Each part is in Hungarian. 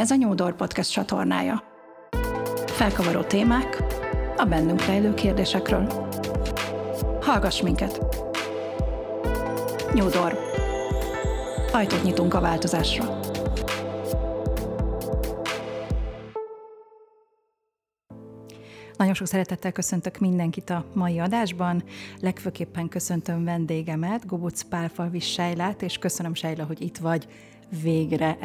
Ez a Nyúdor Podcast csatornája. Felkavaró témák a bennünk rejlő kérdésekről. Hallgass minket! Nyúdor. Ajtót nyitunk a változásra. Nagyon sok szeretettel köszöntök mindenkit a mai adásban. Legfőképpen köszöntöm vendégemet, Gobuc Pálfalvi Sejlát, és köszönöm Sejla, hogy itt vagy végre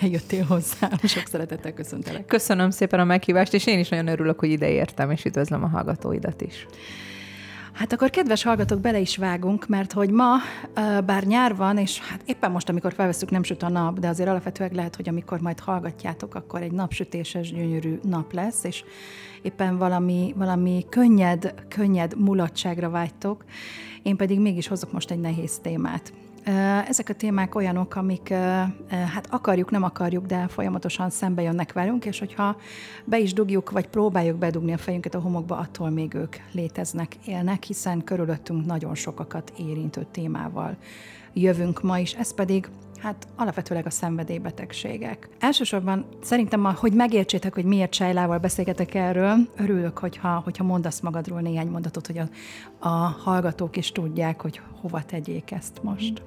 eljöttél hozzám. Sok szeretettel köszöntelek. Köszönöm szépen a meghívást, és én is nagyon örülök, hogy ide értem, és üdvözlöm a hallgatóidat is. Hát akkor kedves hallgatók, bele is vágunk, mert hogy ma, bár nyár van, és hát éppen most, amikor felveszünk, nem süt a nap, de azért alapvetően lehet, hogy amikor majd hallgatjátok, akkor egy napsütéses, gyönyörű nap lesz, és éppen valami, valami könnyed, könnyed mulatságra vágytok. Én pedig mégis hozok most egy nehéz témát. Ezek a témák olyanok, amik hát akarjuk, nem akarjuk, de folyamatosan szembe jönnek velünk, és hogyha be is dugjuk, vagy próbáljuk bedugni a fejünket a homokba, attól még ők léteznek, élnek, hiszen körülöttünk nagyon sokakat érintő témával jövünk ma is, ez pedig Hát alapvetőleg a szenvedélybetegségek. Elsősorban szerintem, hogy megértsétek, hogy miért Csejlával beszélgetek erről, örülök, hogyha, hogyha mondasz magadról néhány mondatot, hogy a, a hallgatók is tudják, hogy hova tegyék ezt most.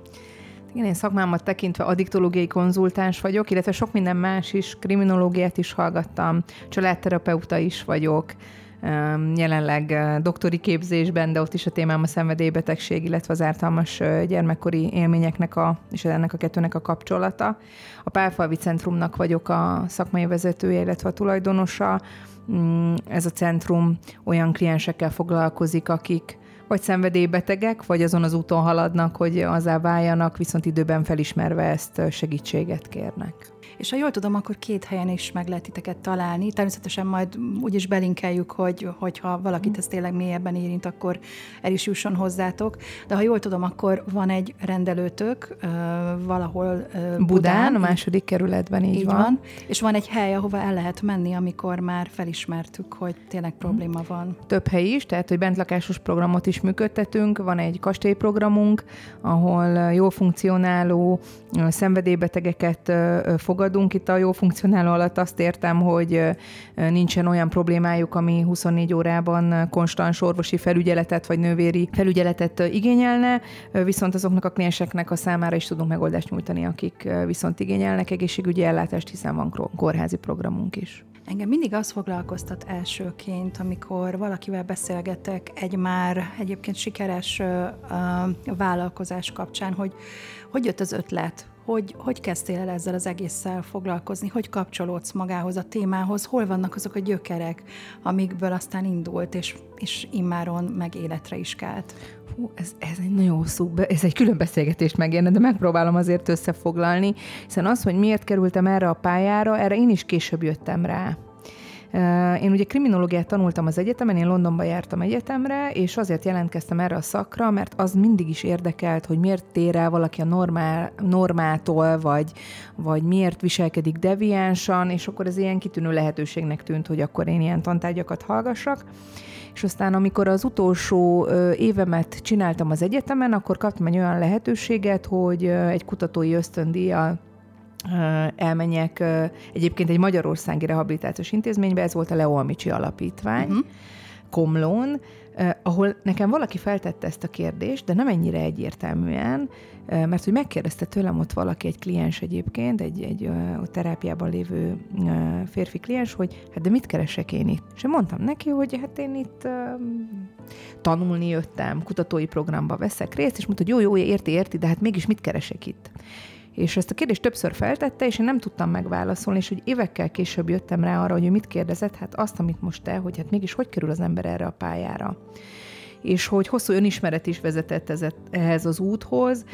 Igen, én szakmámat tekintve addiktológiai konzultáns vagyok, illetve sok minden más is, kriminológiát is hallgattam, családterapeuta is vagyok, jelenleg doktori képzésben, de ott is a témám a szenvedélybetegség, illetve az ártalmas gyermekkori élményeknek a, és ennek a kettőnek a kapcsolata. A Pálfalvi Centrumnak vagyok a szakmai vezetője, illetve a tulajdonosa. Mm, ez a centrum olyan kliensekkel foglalkozik, akik vagy szenvedélybetegek, vagy azon az úton haladnak, hogy azzá váljanak, viszont időben felismerve ezt segítséget kérnek és ha jól tudom, akkor két helyen is meg lehet titeket találni. Természetesen majd úgyis belinkeljük, hogy, hogyha valakit ez tényleg mélyebben érint, akkor el is jusson hozzátok. De ha jól tudom, akkor van egy rendelőtök uh, valahol uh, Budán. Budán, a második kerületben így, így van. van. És van egy hely, ahova el lehet menni, amikor már felismertük, hogy tényleg probléma van. Több hely is, tehát hogy bentlakásos programot is működtetünk, van egy kastélyprogramunk, ahol jól funkcionáló szenvedélybetegeket fogadunk, fogadunk. Itt a jó funkcionáló alatt azt értem, hogy nincsen olyan problémájuk, ami 24 órában konstans orvosi felügyeletet vagy nővéri felügyeletet igényelne, viszont azoknak a klienseknek a számára is tudunk megoldást nyújtani, akik viszont igényelnek egészségügyi ellátást, hiszen van kórházi programunk is. Engem mindig az foglalkoztat elsőként, amikor valakivel beszélgetek egy már egyébként sikeres vállalkozás kapcsán, hogy hogy jött az ötlet, hogy, hogy kezdtél el ezzel az egésszel foglalkozni? Hogy kapcsolódsz magához, a témához? Hol vannak azok a gyökerek, amikből aztán indult, és, és immáron meg életre is kelt? Hú, ez, ez egy nagyon hosszú, ez egy külön beszélgetést megérne, de megpróbálom azért összefoglalni, hiszen az, hogy miért kerültem erre a pályára, erre én is később jöttem rá. Én ugye kriminológiát tanultam az egyetemen, én Londonba jártam egyetemre, és azért jelentkeztem erre a szakra, mert az mindig is érdekelt, hogy miért tér el valaki a normál, normától, vagy, vagy miért viselkedik deviánsan, és akkor ez ilyen kitűnő lehetőségnek tűnt, hogy akkor én ilyen tantárgyakat hallgassak. És aztán, amikor az utolsó évemet csináltam az egyetemen, akkor kaptam egy olyan lehetőséget, hogy egy kutatói ösztöndíjjal elmenjek egyébként egy magyarországi rehabilitációs intézménybe, ez volt a Leo Amici Alapítvány, uh-huh. Komlón, ahol nekem valaki feltette ezt a kérdést, de nem ennyire egyértelműen, mert hogy megkérdezte tőlem ott valaki, egy kliens egyébként, egy, egy a terápiában lévő férfi kliens, hogy hát de mit keresek én itt? És én mondtam neki, hogy hát én itt tanulni jöttem, kutatói programba veszek részt, és mondta, hogy jó, jó, érti, érti, de hát mégis mit keresek itt? És ezt a kérdést többször feltette, és én nem tudtam megválaszolni, és hogy évekkel később jöttem rá arra, hogy ő mit kérdezett, hát azt, amit most te, hogy hát mégis hogy kerül az ember erre a pályára és hogy hosszú önismeret is vezetett ehhez az úthoz.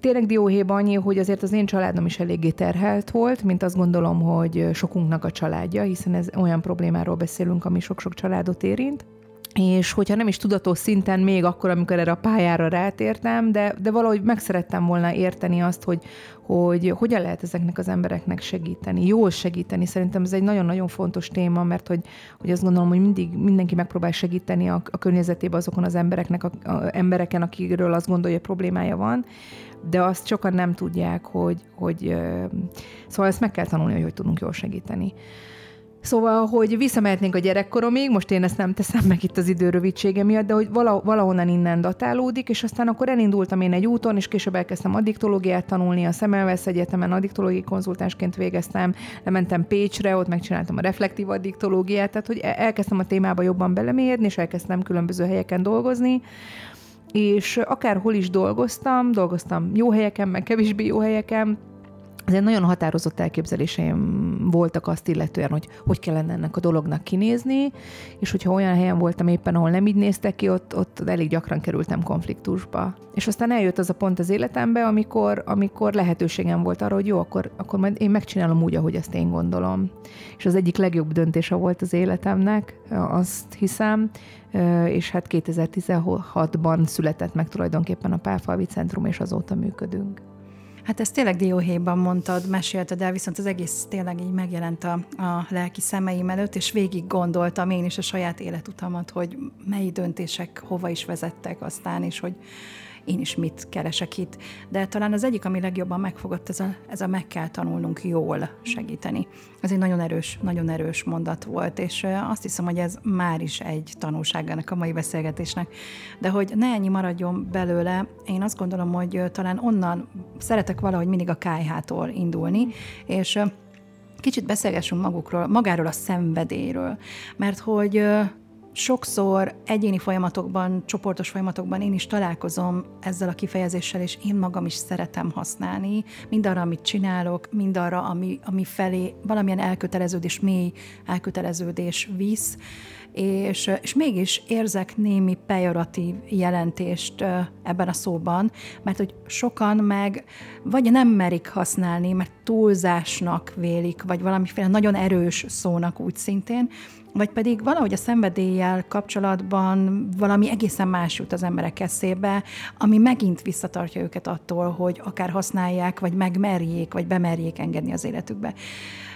Tényleg dióhéjban annyi, hogy azért az én családom is eléggé terhelt volt, mint azt gondolom, hogy sokunknak a családja, hiszen ez olyan problémáról beszélünk, ami sok-sok családot érint és hogyha nem is tudatos szinten még akkor, amikor erre a pályára rátértem, de, de valahogy meg szerettem volna érteni azt, hogy, hogy hogyan lehet ezeknek az embereknek segíteni, jól segíteni. Szerintem ez egy nagyon-nagyon fontos téma, mert hogy, hogy azt gondolom, hogy mindig mindenki megpróbál segíteni a, a környezetébe azokon az embereknek, a, a embereken, akikről azt gondolja, hogy problémája van, de azt sokan nem tudják, hogy, hogy szóval ezt meg kell tanulni, hogy hogy tudunk jól segíteni. Szóval, hogy visszamehetnénk a gyerekkoromig, most én ezt nem teszem meg itt az idő rövidsége miatt, de hogy valahonnan innen datálódik, és aztán akkor elindultam én egy úton, és később elkezdtem addiktológiát tanulni, a Szemelvesz Egyetemen addiktológiai konzultánsként végeztem, lementem Pécsre, ott megcsináltam a reflektív addiktológiát, tehát hogy elkezdtem a témába jobban belemérni, és elkezdtem különböző helyeken dolgozni, és akárhol is dolgoztam, dolgoztam jó helyeken, meg kevésbé jó helyeken, azért nagyon határozott elképzeléseim voltak azt illetően, hogy hogy kellene ennek a dolognak kinézni, és hogyha olyan helyen voltam éppen, ahol nem így néztek ki, ott, ott elég gyakran kerültem konfliktusba. És aztán eljött az a pont az életembe, amikor, amikor lehetőségem volt arra, hogy jó, akkor, akkor majd én megcsinálom úgy, ahogy ezt én gondolom. És az egyik legjobb döntése volt az életemnek, azt hiszem, és hát 2016-ban született meg tulajdonképpen a Pálfalvi Centrum, és azóta működünk. Hát ezt tényleg dióhéjban mondtad, mesélted el, viszont az egész tényleg így megjelent a, a lelki szemeim előtt, és végig gondoltam én is a saját életutamat, hogy mely döntések hova is vezettek aztán, és hogy én is mit keresek itt. De talán az egyik, ami legjobban megfogott, ez a, ez a meg kell tanulnunk jól segíteni. Ez egy nagyon erős, nagyon erős mondat volt, és azt hiszem, hogy ez már is egy tanulság ennek a mai beszélgetésnek. De hogy ne ennyi maradjon belőle, én azt gondolom, hogy talán onnan szeretek valahogy mindig a kájhától indulni, és kicsit beszélgessünk magukról, magáról a szenvedélyről, mert hogy sokszor egyéni folyamatokban, csoportos folyamatokban én is találkozom ezzel a kifejezéssel, és én magam is szeretem használni, mindarra, amit csinálok, mindarra, ami, ami felé valamilyen elköteleződés, mély elköteleződés visz, és, és mégis érzek némi pejoratív jelentést ebben a szóban, mert hogy sokan meg vagy nem merik használni, mert túlzásnak vélik, vagy valamiféle nagyon erős szónak úgy szintén, vagy pedig valahogy a szenvedéllyel kapcsolatban valami egészen más jut az emberek eszébe, ami megint visszatartja őket attól, hogy akár használják, vagy megmerjék, vagy bemerjék engedni az életükbe.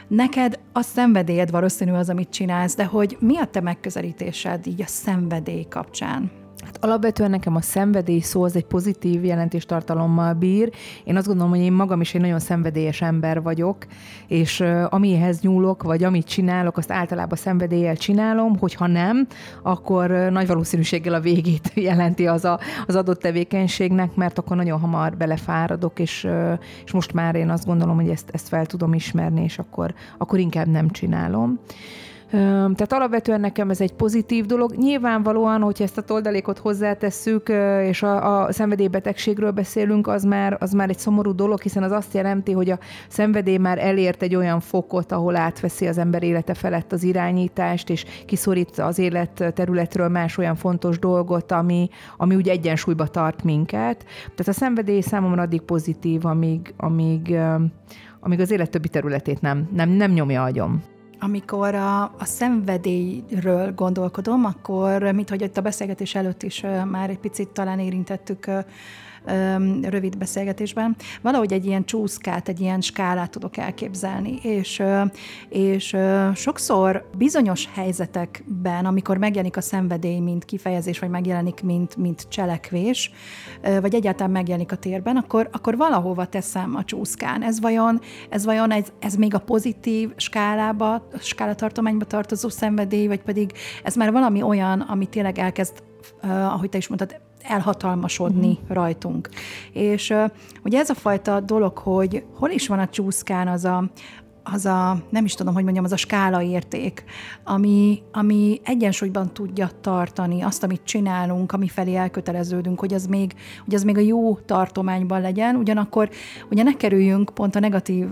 Neked a szenvedélyed valószínű az, amit csinálsz, de hogy mi a te megközelítésed így a szenvedély kapcsán? Hát alapvetően nekem a szenvedély szó az egy pozitív jelentéstartalommal bír. Én azt gondolom, hogy én magam is egy nagyon szenvedélyes ember vagyok, és amihez nyúlok, vagy amit csinálok, azt általában szenvedéllyel csinálom, hogyha nem, akkor nagy valószínűséggel a végét jelenti az a, az adott tevékenységnek, mert akkor nagyon hamar belefáradok, és, és most már én azt gondolom, hogy ezt, ezt fel tudom ismerni, és akkor, akkor inkább nem csinálom. Tehát alapvetően nekem ez egy pozitív dolog. Nyilvánvalóan, hogyha ezt a toldalékot hozzátesszük, és a, a szenvedélybetegségről beszélünk, az már, az már egy szomorú dolog, hiszen az azt jelenti, hogy a szenvedély már elért egy olyan fokot, ahol átveszi az ember élete felett az irányítást, és kiszorít az élet területről más olyan fontos dolgot, ami, ami úgy egyensúlyba tart minket. Tehát a szenvedély számomra addig pozitív, amíg, amíg, amíg az élet többi területét nem, nem, nem nyomja agyom amikor a, a szenvedélyről gondolkodom, akkor, mint hogy itt a beszélgetés előtt is már egy picit talán érintettük rövid beszélgetésben, valahogy egy ilyen csúszkát, egy ilyen skálát tudok elképzelni, és, és sokszor bizonyos helyzetekben, amikor megjelenik a szenvedély, mint kifejezés, vagy megjelenik, mint, mint cselekvés, vagy egyáltalán megjelenik a térben, akkor, akkor valahova teszem a csúszkán. Ez vajon, ez, vajon ez, ez még a pozitív skálába, skálatartományba tartozó szenvedély, vagy pedig ez már valami olyan, ami tényleg elkezd, ahogy te is mondtad, elhatalmasodni uh-huh. rajtunk. És uh, ugye ez a fajta dolog, hogy hol is van a csúszkán az a, az a, nem is tudom, hogy mondjam, az a skála érték, ami, ami egyensúlyban tudja tartani azt, amit csinálunk, ami felé elköteleződünk, hogy az még, hogy az még a jó tartományban legyen, ugyanakkor ugye ne kerüljünk pont a negatív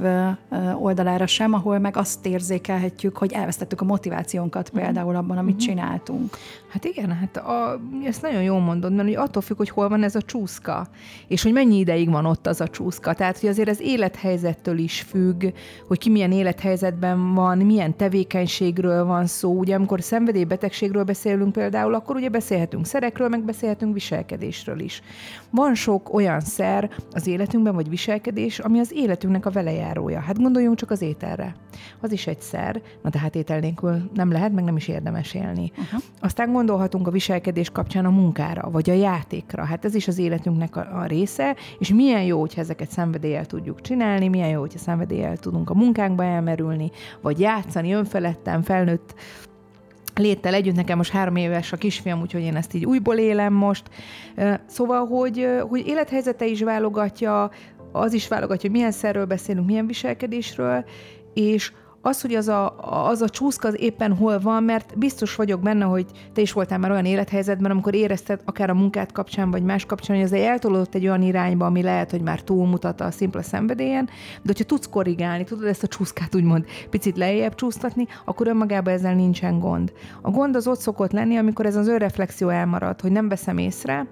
oldalára sem, ahol meg azt érzékelhetjük, hogy elvesztettük a motivációnkat mhm. például abban, amit uh-huh. csináltunk. Hát igen, hát a, ezt nagyon jól mondod, mert attól függ, hogy hol van ez a csúszka, és hogy mennyi ideig van ott az a csúszka. Tehát, hogy azért az élethelyzettől is függ, hogy ki milyen élethelyzetben van, milyen tevékenységről van szó. Ugye amikor szenvedélybetegségről beszélünk például, akkor ugye beszélhetünk szerekről, meg beszélhetünk viselkedésről is. Van sok olyan szer az életünkben, vagy viselkedés, ami az életünknek a velejárója. Hát gondoljunk csak az ételre. Az is egy szer, na tehát étel nélkül nem lehet, meg nem is érdemes élni. Uh-huh. Aztán gondolhatunk a viselkedés kapcsán a munkára, vagy a játékra. Hát ez is az életünknek a, a része, és milyen jó, hogyha ezeket szenvedéllyel tudjuk csinálni, milyen jó, hogyha szenvedéllyel tudunk a munkánkba elmerülni, vagy játszani önfeledten, felnőtt léttel együtt, nekem most három éves a kisfiam, úgyhogy én ezt így újból élem most. Szóval, hogy, hogy élethelyzete is válogatja, az is válogatja, hogy milyen szerről beszélünk, milyen viselkedésről, és az, hogy az a, az a csúszka az éppen hol van, mert biztos vagyok benne, hogy te is voltál már olyan élethelyzetben, amikor érezted akár a munkát kapcsán, vagy más kapcsán, hogy ez eltolódott egy olyan irányba, ami lehet, hogy már túlmutat a szimpla szenvedélyen, de hogyha tudsz korrigálni, tudod ezt a csúszkát úgymond picit lejjebb csúsztatni, akkor önmagában ezzel nincsen gond. A gond az ott szokott lenni, amikor ez az önreflexió elmarad, hogy nem veszem észre,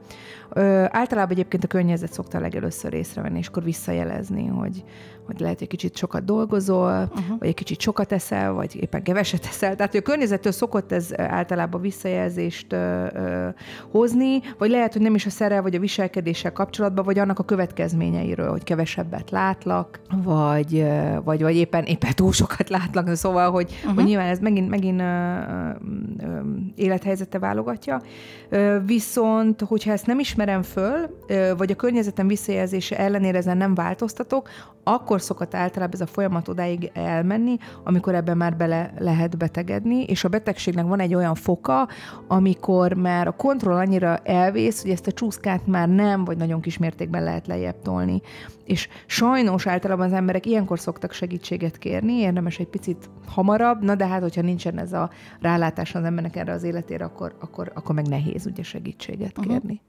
Ö, általában egyébként a környezet szokta legelőször észrevenni, és akkor visszajelezni, hogy, hogy lehet, hogy kicsit sokat dolgozol, uh-huh. vagy egy kicsit sokat eszel, vagy éppen keveset eszel. Tehát, hogy a környezettől szokott ez általában visszajelzést ö, ö, hozni, vagy lehet, hogy nem is a szerel, vagy a viselkedéssel kapcsolatban, vagy annak a következményeiről, hogy kevesebbet látlak, vagy, vagy, vagy éppen, éppen túl sokat látlak. Szóval, hogy, uh-huh. hogy nyilván ez megint, megint ö, ö, élethelyzete válogatja. Ö, viszont, hogyha ezt nem ismerem föl, ö, vagy a környezetem visszajelzése ellenére ezen nem változtatok, akkor szokott általában ez a folyamat odáig elmenni, amikor ebben már bele lehet betegedni, és a betegségnek van egy olyan foka, amikor már a kontroll annyira elvész, hogy ezt a csúszkát már nem, vagy nagyon kis mértékben lehet lejjebb tolni. És sajnos általában az emberek ilyenkor szoktak segítséget kérni, érdemes egy picit hamarabb, na de hát, hogyha nincsen ez a rálátás az embernek erre az életére, akkor, akkor, akkor meg nehéz ugye segítséget uh-huh. kérni.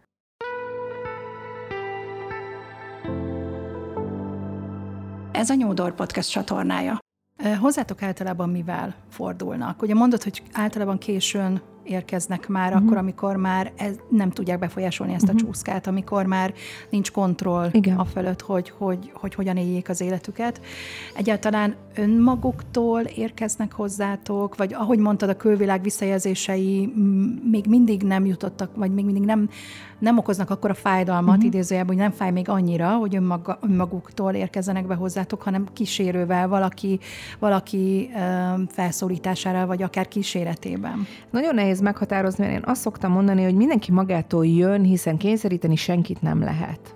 Ez a Nyúdor Podcast csatornája. Hozzátok általában mivel fordulnak? Ugye mondod, hogy általában későn érkeznek már uh-huh. akkor, amikor már ez, nem tudják befolyásolni ezt uh-huh. a mhm. csúszkát, amikor már nincs kontroll Igen. a fölött, hogy, hogy, hogy hogyan éljék az életüket. Egyáltalán önmaguktól érkeznek hozzátok, vagy ahogy mondtad, a külvilág visszajelzései még mindig nem jutottak, vagy még mindig nem, nem okoznak akkor a fájdalmat, uh-huh. idézőjelben, hogy nem fáj még annyira, hogy önmaga, önmaguktól érkezzenek be hozzátok, hanem kísérővel, valaki, valaki um, felszólítására, vagy akár kíséretében. Nagyon nehéz meghatározni, mert én azt szoktam mondani, hogy mindenki magától jön, hiszen kényszeríteni senkit nem lehet.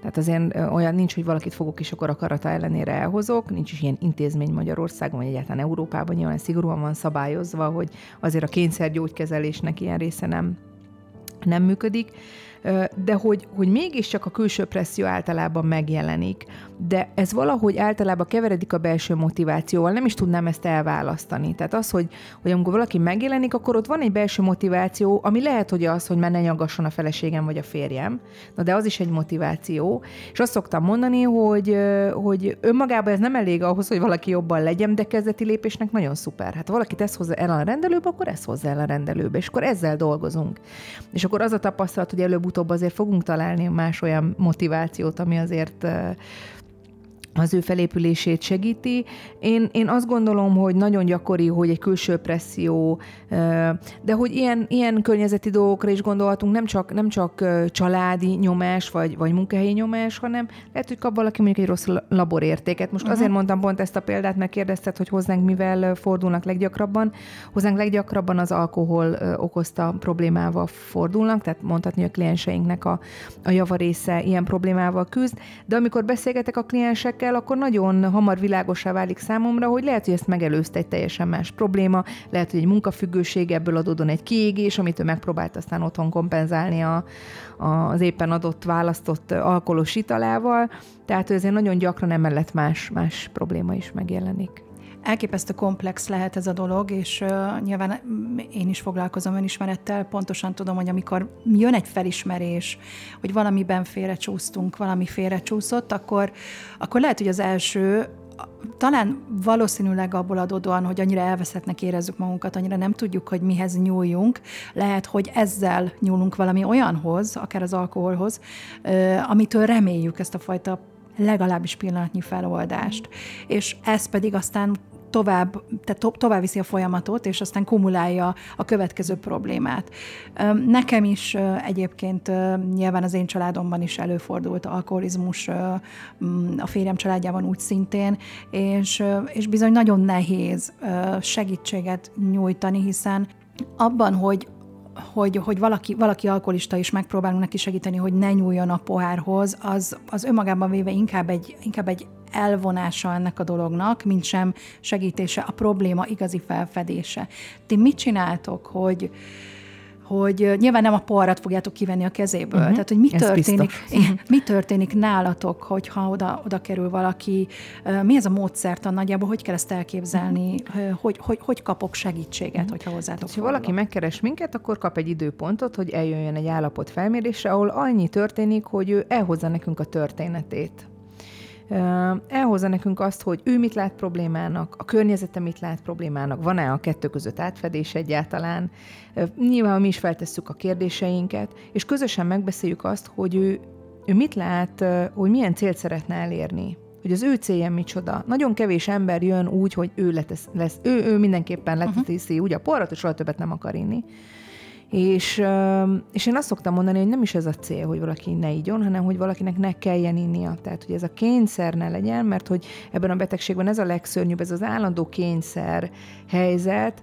Tehát azért olyan nincs, hogy valakit fogok és akkor akarata ellenére elhozok, nincs is ilyen intézmény Magyarországon, vagy egyáltalán Európában nyilván szigorúan van szabályozva, hogy azért a kényszergyógykezelésnek ilyen része nem, nem működik de hogy, hogy mégiscsak a külső presszió általában megjelenik, de ez valahogy általában keveredik a belső motivációval, nem is tudnám ezt elválasztani. Tehát az, hogy, hogy amikor valaki megjelenik, akkor ott van egy belső motiváció, ami lehet, hogy az, hogy már ne nyagasson a feleségem vagy a férjem, na de az is egy motiváció. És azt szoktam mondani, hogy, hogy önmagában ez nem elég ahhoz, hogy valaki jobban legyen, de kezdeti lépésnek nagyon szuper. Hát valaki ezt hozza el a rendelőbe, akkor ezt hozza el a rendelőbe, és akkor ezzel dolgozunk. És akkor az a tapasztalat, hogy előbb előbb-utóbb azért fogunk találni más olyan motivációt, ami azért az ő felépülését segíti. Én, én azt gondolom, hogy nagyon gyakori, hogy egy külső presszió, de hogy ilyen, ilyen környezeti dolgokra is gondolhatunk, nem csak, nem csak családi nyomás, vagy, vagy munkahelyi nyomás, hanem lehet, hogy kap valaki mondjuk egy rossz laborértéket. Most uh-huh. azért mondtam pont ezt a példát, mert kérdezted, hogy hozzánk mivel fordulnak leggyakrabban. Hozzánk leggyakrabban az alkohol okozta problémával fordulnak, tehát mondhatni, a klienseinknek a, a javarésze ilyen problémával küzd, de amikor beszélgetek a kliensekkel, kell, akkor nagyon hamar világosá válik számomra, hogy lehet, hogy ezt megelőzte egy teljesen más probléma, lehet, hogy egy munkafüggőség ebből adódon egy kiégés, amit ő megpróbált aztán otthon kompenzálni a, a, az éppen adott választott alkoholos italával, tehát ezért nagyon gyakran emellett más, más probléma is megjelenik elképesztő komplex lehet ez a dolog, és uh, nyilván én is foglalkozom önismerettel, pontosan tudom, hogy amikor jön egy felismerés, hogy valamiben félrecsúsztunk, valami félrecsúszott, akkor, akkor lehet, hogy az első talán valószínűleg abból adódóan, hogy annyira elveszettnek érezzük magunkat, annyira nem tudjuk, hogy mihez nyúljunk, lehet, hogy ezzel nyúlunk valami olyanhoz, akár az alkoholhoz, amitől reméljük ezt a fajta legalábbis pillanatnyi feloldást. És ez pedig aztán tovább, tehát to, tovább viszi a folyamatot, és aztán kumulálja a következő problémát. Nekem is egyébként nyilván az én családomban is előfordult alkoholizmus, a férjem családjában úgy szintén, és, és bizony nagyon nehéz segítséget nyújtani, hiszen abban, hogy hogy, hogy valaki, valaki alkoholista is megpróbálunk neki segíteni, hogy ne nyúljon a pohárhoz, az, az önmagában véve inkább egy, inkább egy elvonása ennek a dolognak, mint sem segítése, a probléma igazi felfedése. Ti mit csináltok, hogy, hogy nyilván nem a poharat fogjátok kivenni a kezéből. Uh-huh. Tehát, hogy mi történik, mi történik nálatok, hogyha oda, oda kerül valaki, mi ez a módszertan nagyjából, hogy kell ezt elképzelni, uh-huh. hogy, hogy, hogy kapok segítséget, uh-huh. hogyha hozzátok Ha valaki megkeres minket, akkor kap egy időpontot, hogy eljöjjön egy állapot felmérésre, ahol annyi történik, hogy ő elhozza nekünk a történetét elhozza nekünk azt, hogy ő mit lát problémának, a környezete mit lát problémának, van-e a kettő között átfedés egyáltalán. Nyilván mi is feltesszük a kérdéseinket, és közösen megbeszéljük azt, hogy ő, ő mit lát, hogy milyen célt szeretne elérni hogy az ő célja micsoda. Nagyon kevés ember jön úgy, hogy ő letesz, lesz, ő, ő mindenképpen leteszi uh-huh. úgy a porrat, és soha többet nem akar inni. És, és én azt szoktam mondani, hogy nem is ez a cél, hogy valaki ne igyon, hanem hogy valakinek ne kelljen innia. Tehát, hogy ez a kényszer ne legyen, mert hogy ebben a betegségben ez a legszörnyűbb, ez az állandó kényszer helyzet,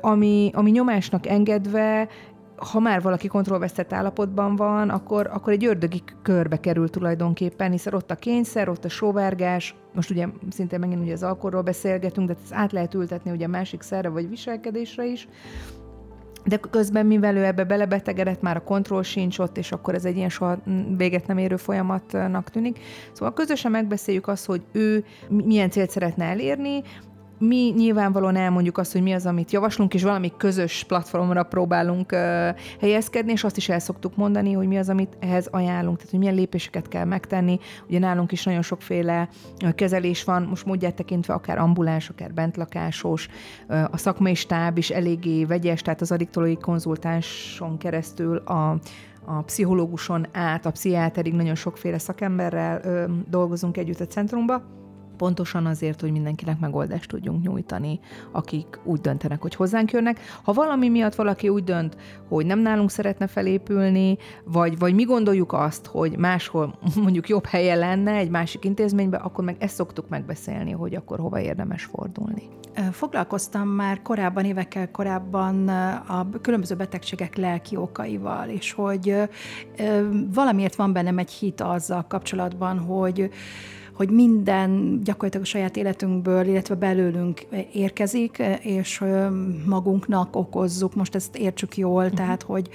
ami, ami nyomásnak engedve ha már valaki kontrollvesztett állapotban van, akkor, akkor egy ördögi körbe kerül tulajdonképpen, hiszen ott a kényszer, ott a sóvárgás, most ugye szintén megint ugye az alkorról beszélgetünk, de ezt át lehet ültetni ugye másik szerre vagy viselkedésre is, de közben, mivel ő ebbe belebetegedett, már a kontroll sincs ott, és akkor ez egy ilyen soha véget nem érő folyamatnak tűnik. Szóval közösen megbeszéljük azt, hogy ő milyen célt szeretne elérni, mi nyilvánvalóan elmondjuk azt, hogy mi az, amit javaslunk, és valami közös platformra próbálunk uh, helyezkedni, és azt is el szoktuk mondani, hogy mi az, amit ehhez ajánlunk, tehát hogy milyen lépéseket kell megtenni. Ugye nálunk is nagyon sokféle kezelés van, most módját tekintve akár ambuláns, akár bentlakásos, uh, a szakmai stáb is eléggé vegyes, tehát az adiktológiai konzultánson keresztül a a pszichológuson át, a pszichiáterig nagyon sokféle szakemberrel ö, dolgozunk együtt a centrumba pontosan azért, hogy mindenkinek megoldást tudjunk nyújtani, akik úgy döntenek, hogy hozzánk jönnek. Ha valami miatt valaki úgy dönt, hogy nem nálunk szeretne felépülni, vagy, vagy mi gondoljuk azt, hogy máshol mondjuk jobb helye lenne egy másik intézményben, akkor meg ezt szoktuk megbeszélni, hogy akkor hova érdemes fordulni. Foglalkoztam már korábban, évekkel korábban a különböző betegségek lelki okaival, és hogy valamiért van bennem egy hit azzal kapcsolatban, hogy hogy minden gyakorlatilag a saját életünkből, illetve belőlünk érkezik, és magunknak okozzuk. Most ezt értsük jól, uh-huh. tehát, hogy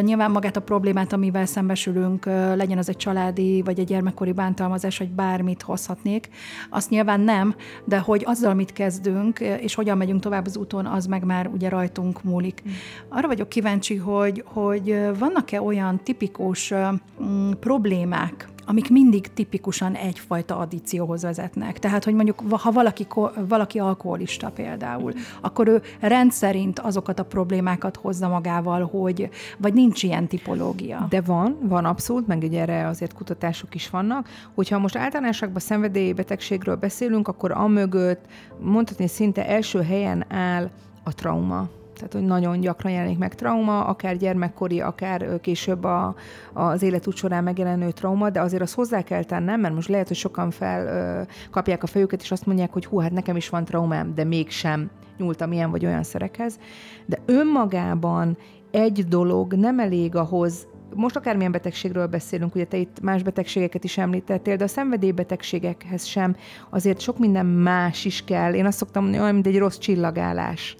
nyilván magát a problémát, amivel szembesülünk, legyen az egy családi, vagy egy gyermekkori bántalmazás, vagy bármit hozhatnék, azt nyilván nem, de hogy azzal mit kezdünk, és hogyan megyünk tovább az úton, az meg már ugye rajtunk múlik. Uh-huh. Arra vagyok kíváncsi, hogy, hogy vannak-e olyan tipikus mm, problémák, amik mindig tipikusan egyfajta addícióhoz vezetnek. Tehát, hogy mondjuk, ha valaki, valaki alkoholista például, akkor ő rendszerint azokat a problémákat hozza magával, hogy, vagy nincs ilyen tipológia. De van, van abszolút, meg ugye erre azért kutatások is vannak, hogyha most általánosságban szenvedélybetegségről beszélünk, akkor amögött mondhatni szinte első helyen áll a trauma tehát hogy nagyon gyakran jelenik meg trauma, akár gyermekkori, akár később a, az életút során megjelenő trauma, de azért azt hozzá kell tennem, mert most lehet, hogy sokan fel kapják a fejüket, és azt mondják, hogy hú, hát nekem is van traumám, de mégsem nyúltam ilyen vagy olyan szerekhez. De önmagában egy dolog nem elég ahhoz, most akármilyen betegségről beszélünk, ugye te itt más betegségeket is említettél, de a szenvedélybetegségekhez sem azért sok minden más is kell. Én azt szoktam mondani, olyan, mint egy rossz csillagállás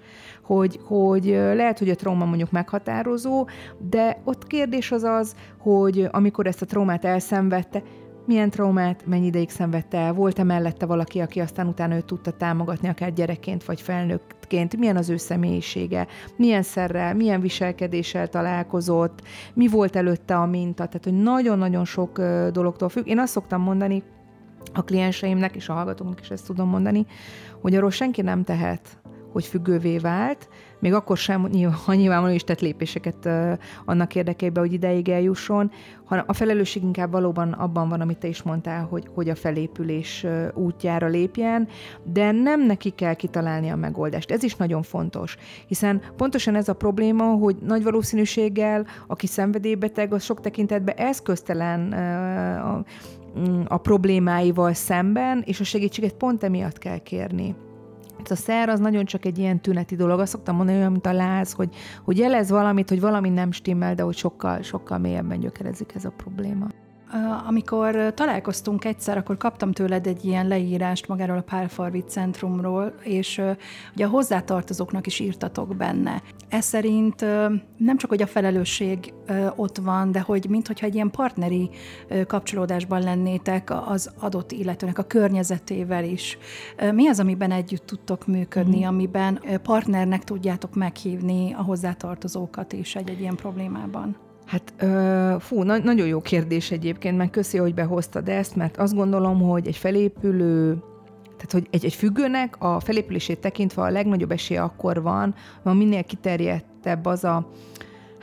hogy, hogy lehet, hogy a trauma mondjuk meghatározó, de ott kérdés az az, hogy amikor ezt a traumát elszenvedte, milyen traumát, mennyi ideig szenvedte el, volt-e mellette valaki, aki aztán utána őt tudta támogatni, akár gyerekként vagy felnőttként, milyen az ő személyisége, milyen szerrel, milyen viselkedéssel találkozott, mi volt előtte a minta, tehát hogy nagyon-nagyon sok dologtól függ. Én azt szoktam mondani a klienseimnek és a hallgatóknak is ezt tudom mondani, hogy arról senki nem tehet, hogy függővé vált, még akkor sem, ha nyilvánvalóan is tett lépéseket annak érdekében, hogy ideig eljusson, hanem a felelősség inkább valóban abban van, amit te is mondtál, hogy, hogy a felépülés útjára lépjen, de nem neki kell kitalálni a megoldást. Ez is nagyon fontos, hiszen pontosan ez a probléma, hogy nagy valószínűséggel, aki szenvedélybeteg, az sok tekintetben eszköztelen a, a problémáival szemben, és a segítséget pont emiatt kell kérni. A szer az nagyon csak egy ilyen tüneti dolog. Azt szoktam mondani, olyan, mint a láz, hogy, hogy jelez valamit, hogy valami nem stimmel, de hogy sokkal, sokkal mélyebben gyökerezik ez a probléma. Amikor találkoztunk egyszer, akkor kaptam tőled egy ilyen leírást magáról a Pálfarvit Centrumról, és ugye a hozzátartozóknak is írtatok benne. Ez szerint nem csak, hogy a felelősség ott van, de hogy minthogyha egy ilyen partneri kapcsolódásban lennétek az adott illetőnek a környezetével is. Mi az, amiben együtt tudtok működni, mm. amiben partnernek tudjátok meghívni a hozzátartozókat is egy-egy ilyen problémában? Hát fú, na- nagyon jó kérdés egyébként, meg köszi, hogy behoztad ezt, mert azt gondolom, hogy egy felépülő tehát, hogy egy, egy függőnek a felépülését tekintve a legnagyobb esélye akkor van, van minél kiterjedtebb az a,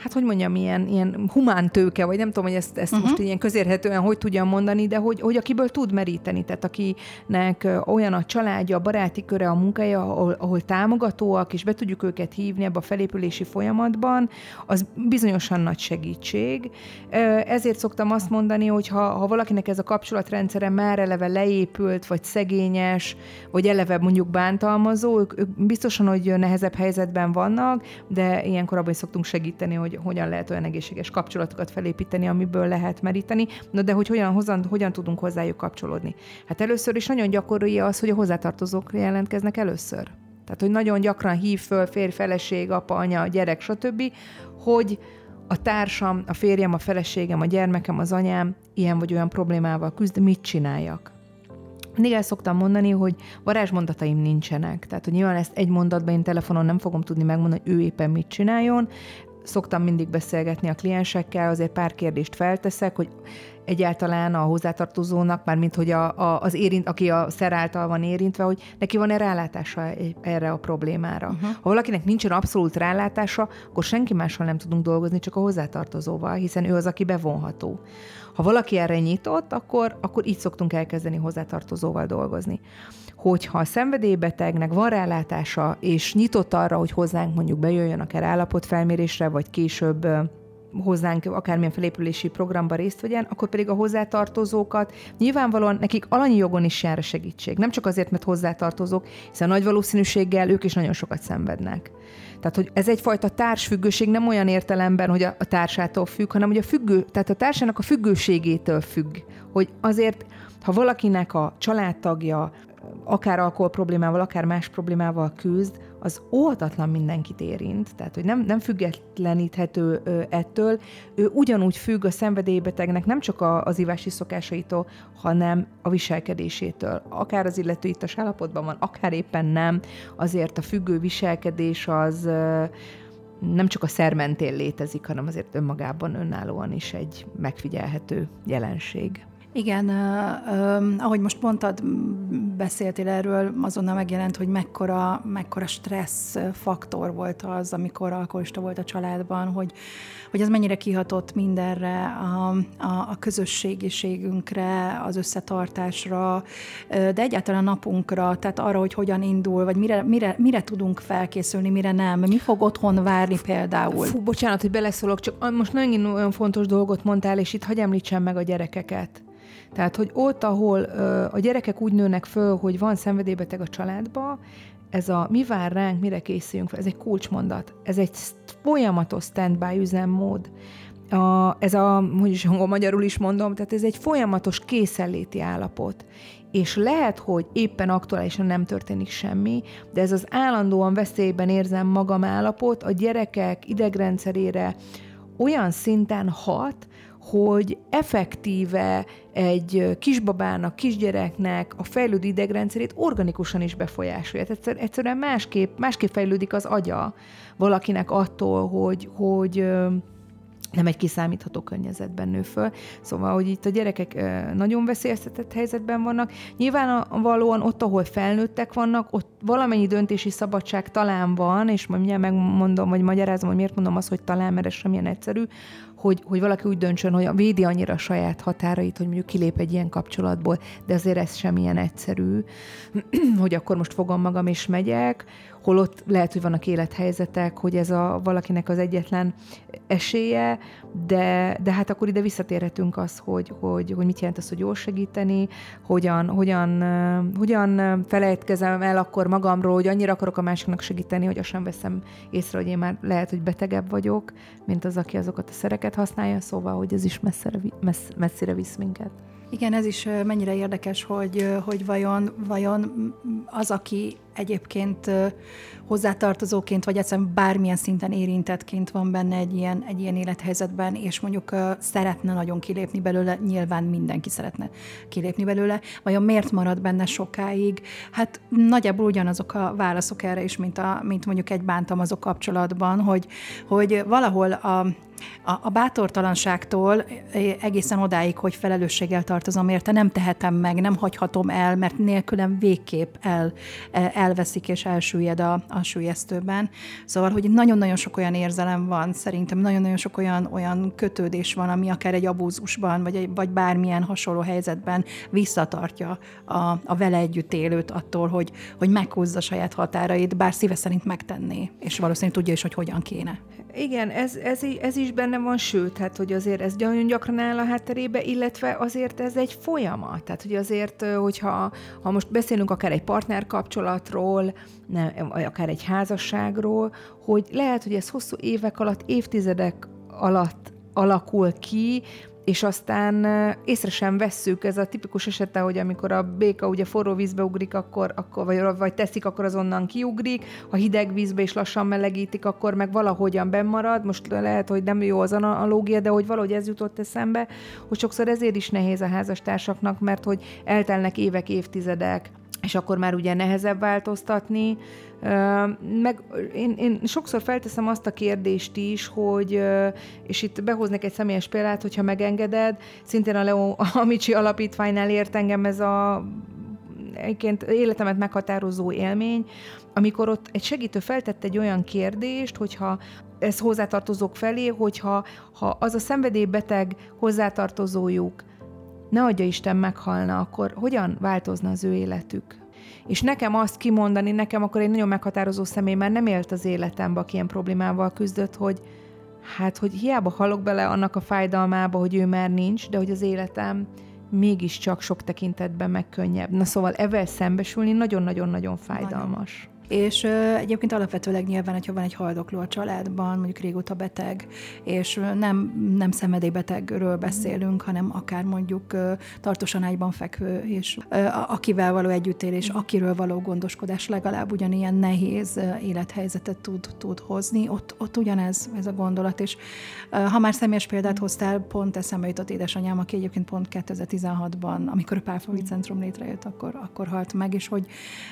hát hogy mondjam, ilyen, ilyen humán tőke, vagy nem tudom, hogy ezt, ezt uh-huh. most ilyen közérhetően hogy tudjam mondani, de hogy, hogy akiből tud meríteni, tehát akinek olyan a családja, a baráti köre, a munkája, ahol, ahol támogatóak, és be tudjuk őket hívni ebbe a felépülési folyamatban, az bizonyosan nagy segítség. Ezért szoktam azt mondani, hogy ha, ha valakinek ez a kapcsolatrendszere már eleve leépült, vagy szegényes, vagy eleve mondjuk bántalmazó, ők, ők biztosan, hogy nehezebb helyzetben vannak, de ilyenkor abban szoktunk segíteni, hogy hogyan lehet olyan egészséges kapcsolatokat felépíteni, amiből lehet meríteni, no, de hogy hogyan, hogyan, hogyan tudunk hozzájuk kapcsolódni. Hát először is nagyon gyakori az, hogy a hozzátartozók jelentkeznek először. Tehát, hogy nagyon gyakran hív föl férj, feleség, apa, anya, gyerek, stb., hogy a társam, a férjem, a feleségem, a gyermekem, az anyám ilyen vagy olyan problémával küzd, mit csináljak? Mindig el szoktam mondani, hogy varázsmondataim nincsenek. Tehát, hogy nyilván ezt egy mondatban én telefonon nem fogom tudni megmondani, hogy ő éppen mit csináljon szoktam mindig beszélgetni a kliensekkel, azért pár kérdést felteszek, hogy egyáltalán a hozzátartozónak, már mint hogy a, a, az érint, aki a szer által van érintve, hogy neki van-e rálátása erre a problémára. Uh-huh. Ha valakinek nincsen abszolút rálátása, akkor senki mással nem tudunk dolgozni, csak a hozzátartozóval, hiszen ő az, aki bevonható. Ha valaki erre nyitott, akkor, akkor így szoktunk elkezdeni hozzátartozóval dolgozni hogyha a szenvedélybetegnek van rálátása, és nyitott arra, hogy hozzánk mondjuk bejöjjön akár állapotfelmérésre, vagy később hozzánk akármilyen felépülési programba részt vegyen, akkor pedig a hozzátartozókat nyilvánvalóan nekik alanyi jogon is jár a segítség. Nem csak azért, mert hozzátartozók, hiszen nagy valószínűséggel ők is nagyon sokat szenvednek. Tehát, hogy ez egyfajta társfüggőség nem olyan értelemben, hogy a, társától függ, hanem hogy a függő, tehát a társának a függőségétől függ. Hogy azért, ha valakinek a családtagja akár alkohol problémával, akár más problémával küzd, az óhatatlan mindenkit érint, tehát hogy nem, nem függetleníthető ettől, ő ugyanúgy függ a szenvedélybetegnek nem csak a, az ivási szokásaitól, hanem a viselkedésétől. Akár az illető itt a állapotban van, akár éppen nem, azért a függő viselkedés az nem csak a szermentén létezik, hanem azért önmagában önállóan is egy megfigyelhető jelenség. Igen, ahogy most mondtad, beszéltél erről, azonnal megjelent, hogy mekkora, mekkora stressz faktor volt az, amikor alkoholista volt a családban, hogy, hogy ez mennyire kihatott mindenre, a, a, a közösségiségünkre, az összetartásra, de egyáltalán a napunkra, tehát arra, hogy hogyan indul, vagy mire, mire, mire tudunk felkészülni, mire nem, mi fog otthon várni például. Fú, bocsánat, hogy beleszólok, csak most nagyon olyan fontos dolgot mondtál, és itt hagyj említsem meg a gyerekeket. Tehát, hogy ott, ahol ö, a gyerekek úgy nőnek föl, hogy van szenvedélybeteg a családba, ez a mi vár ránk, mire készüljünk fel, ez egy kulcsmondat. Ez egy folyamatos standby üzemmód. A, ez a, hogy is hangom magyarul is mondom, tehát ez egy folyamatos készenléti állapot. És lehet, hogy éppen aktuálisan nem történik semmi, de ez az állandóan veszélyben érzem magam állapot a gyerekek idegrendszerére olyan szinten hat, hogy effektíve egy kisbabának, kisgyereknek a fejlődő idegrendszerét organikusan is befolyásolja. Tehát egyszerűen másképp, másképp fejlődik az agya valakinek attól, hogy, hogy nem egy kiszámítható környezetben nő föl. Szóval, hogy itt a gyerekek nagyon veszélyeztetett helyzetben vannak. Nyilvánvalóan ott, ahol felnőttek vannak, ott valamennyi döntési szabadság talán van, és majd mindjárt megmondom, vagy magyarázom, hogy miért mondom azt, hogy talán, mert ez semmilyen egyszerű, hogy, hogy valaki úgy döntsön, hogy védi annyira a saját határait, hogy mondjuk kilép egy ilyen kapcsolatból, de azért ez sem ilyen egyszerű, hogy akkor most fogom magam és megyek, holott lehet, hogy vannak élethelyzetek, hogy ez a valakinek az egyetlen esélye, de, de hát akkor ide visszatérhetünk az, hogy, hogy, hogy mit jelent az, hogy jól segíteni, hogyan, hogyan, hogyan felejtkezem el akkor magamról, hogy annyira akarok a másiknak segíteni, hogy azt sem veszem észre, hogy én már lehet, hogy betegebb vagyok, mint az, aki azokat a szereket használja, szóval, hogy ez is messzire, messz, messzire visz minket. Igen, ez is mennyire érdekes, hogy, hogy vajon, vajon az, aki egyébként hozzátartozóként, vagy egyszerűen bármilyen szinten érintettként van benne egy ilyen, egy ilyen élethelyzetben, és mondjuk szeretne nagyon kilépni belőle, nyilván mindenki szeretne kilépni belőle, vajon miért marad benne sokáig? Hát nagyjából ugyanazok a válaszok erre is, mint, a, mint mondjuk egy bántalmazó kapcsolatban, hogy, hogy valahol a, a, a bátortalanságtól egészen odáig, hogy felelősséggel tartozom érte, nem tehetem meg, nem hagyhatom el, mert nélkülem végképp el, elveszik és elsüllyed a, a sülyeztőben. Szóval, hogy nagyon-nagyon sok olyan érzelem van, szerintem nagyon-nagyon sok olyan, olyan kötődés van, ami akár egy abúzusban, vagy, egy, vagy bármilyen hasonló helyzetben visszatartja a, a vele együtt élőt attól, hogy, hogy meghúzza saját határait, bár szíve szerint megtenné, és valószínűleg tudja is, hogy hogyan kéne. Igen, ez, ez, ez is benne van, sőt, hát hogy azért ez nagyon gyakran áll a hátterébe, illetve azért ez egy folyamat. Tehát, hogy azért, hogyha ha most beszélünk akár egy partnerkapcsolatról, nem, akár egy házasságról, hogy lehet, hogy ez hosszú évek alatt, évtizedek alatt alakul ki, és aztán észre sem vesszük, ez a tipikus esete, hogy amikor a béka ugye forró vízbe ugrik, akkor, akkor vagy, vagy teszik, akkor azonnan kiugrik, ha hideg vízbe és lassan melegítik, akkor meg valahogyan bennmarad, most lehet, hogy nem jó az analógia, de hogy valahogy ez jutott eszembe, hogy sokszor ezért is nehéz a házastársaknak, mert hogy eltelnek évek, évtizedek, és akkor már ugye nehezebb változtatni. Meg én, én sokszor felteszem azt a kérdést is, hogy, és itt behoznék egy személyes példát, hogyha megengeded, szintén a Leo Amici alapítványnál ért engem ez a egyébként életemet meghatározó élmény, amikor ott egy segítő feltett egy olyan kérdést, hogyha ez hozzátartozók felé, hogyha ha az a szenvedélybeteg hozzátartozójuk ne adja Isten meghalna, akkor hogyan változna az ő életük? És nekem azt kimondani, nekem akkor egy nagyon meghatározó személy már nem élt az életembe, aki ilyen problémával küzdött, hogy hát, hogy hiába halok bele annak a fájdalmába, hogy ő már nincs, de hogy az életem mégiscsak sok tekintetben megkönnyebb. Na szóval evel szembesülni nagyon-nagyon-nagyon fájdalmas. Nagyon. És uh, egyébként alapvetőleg nyilván, hogyha van egy haldokló a családban, mondjuk régóta beteg, és nem, nem szenvedélybetegről beszélünk, hanem akár mondjuk uh, tartósan ágyban fekvő, és uh, akivel való együttélés, akiről való gondoskodás legalább ugyanilyen nehéz élethelyzetet tud, tud hozni, ott, ott ugyanez ez a gondolat, és uh, ha már személyes példát hoztál, pont eszembe jutott édesanyám, aki egyébként pont 2016-ban, amikor a Pálfavi Centrum létrejött, akkor, akkor halt meg, és hogy,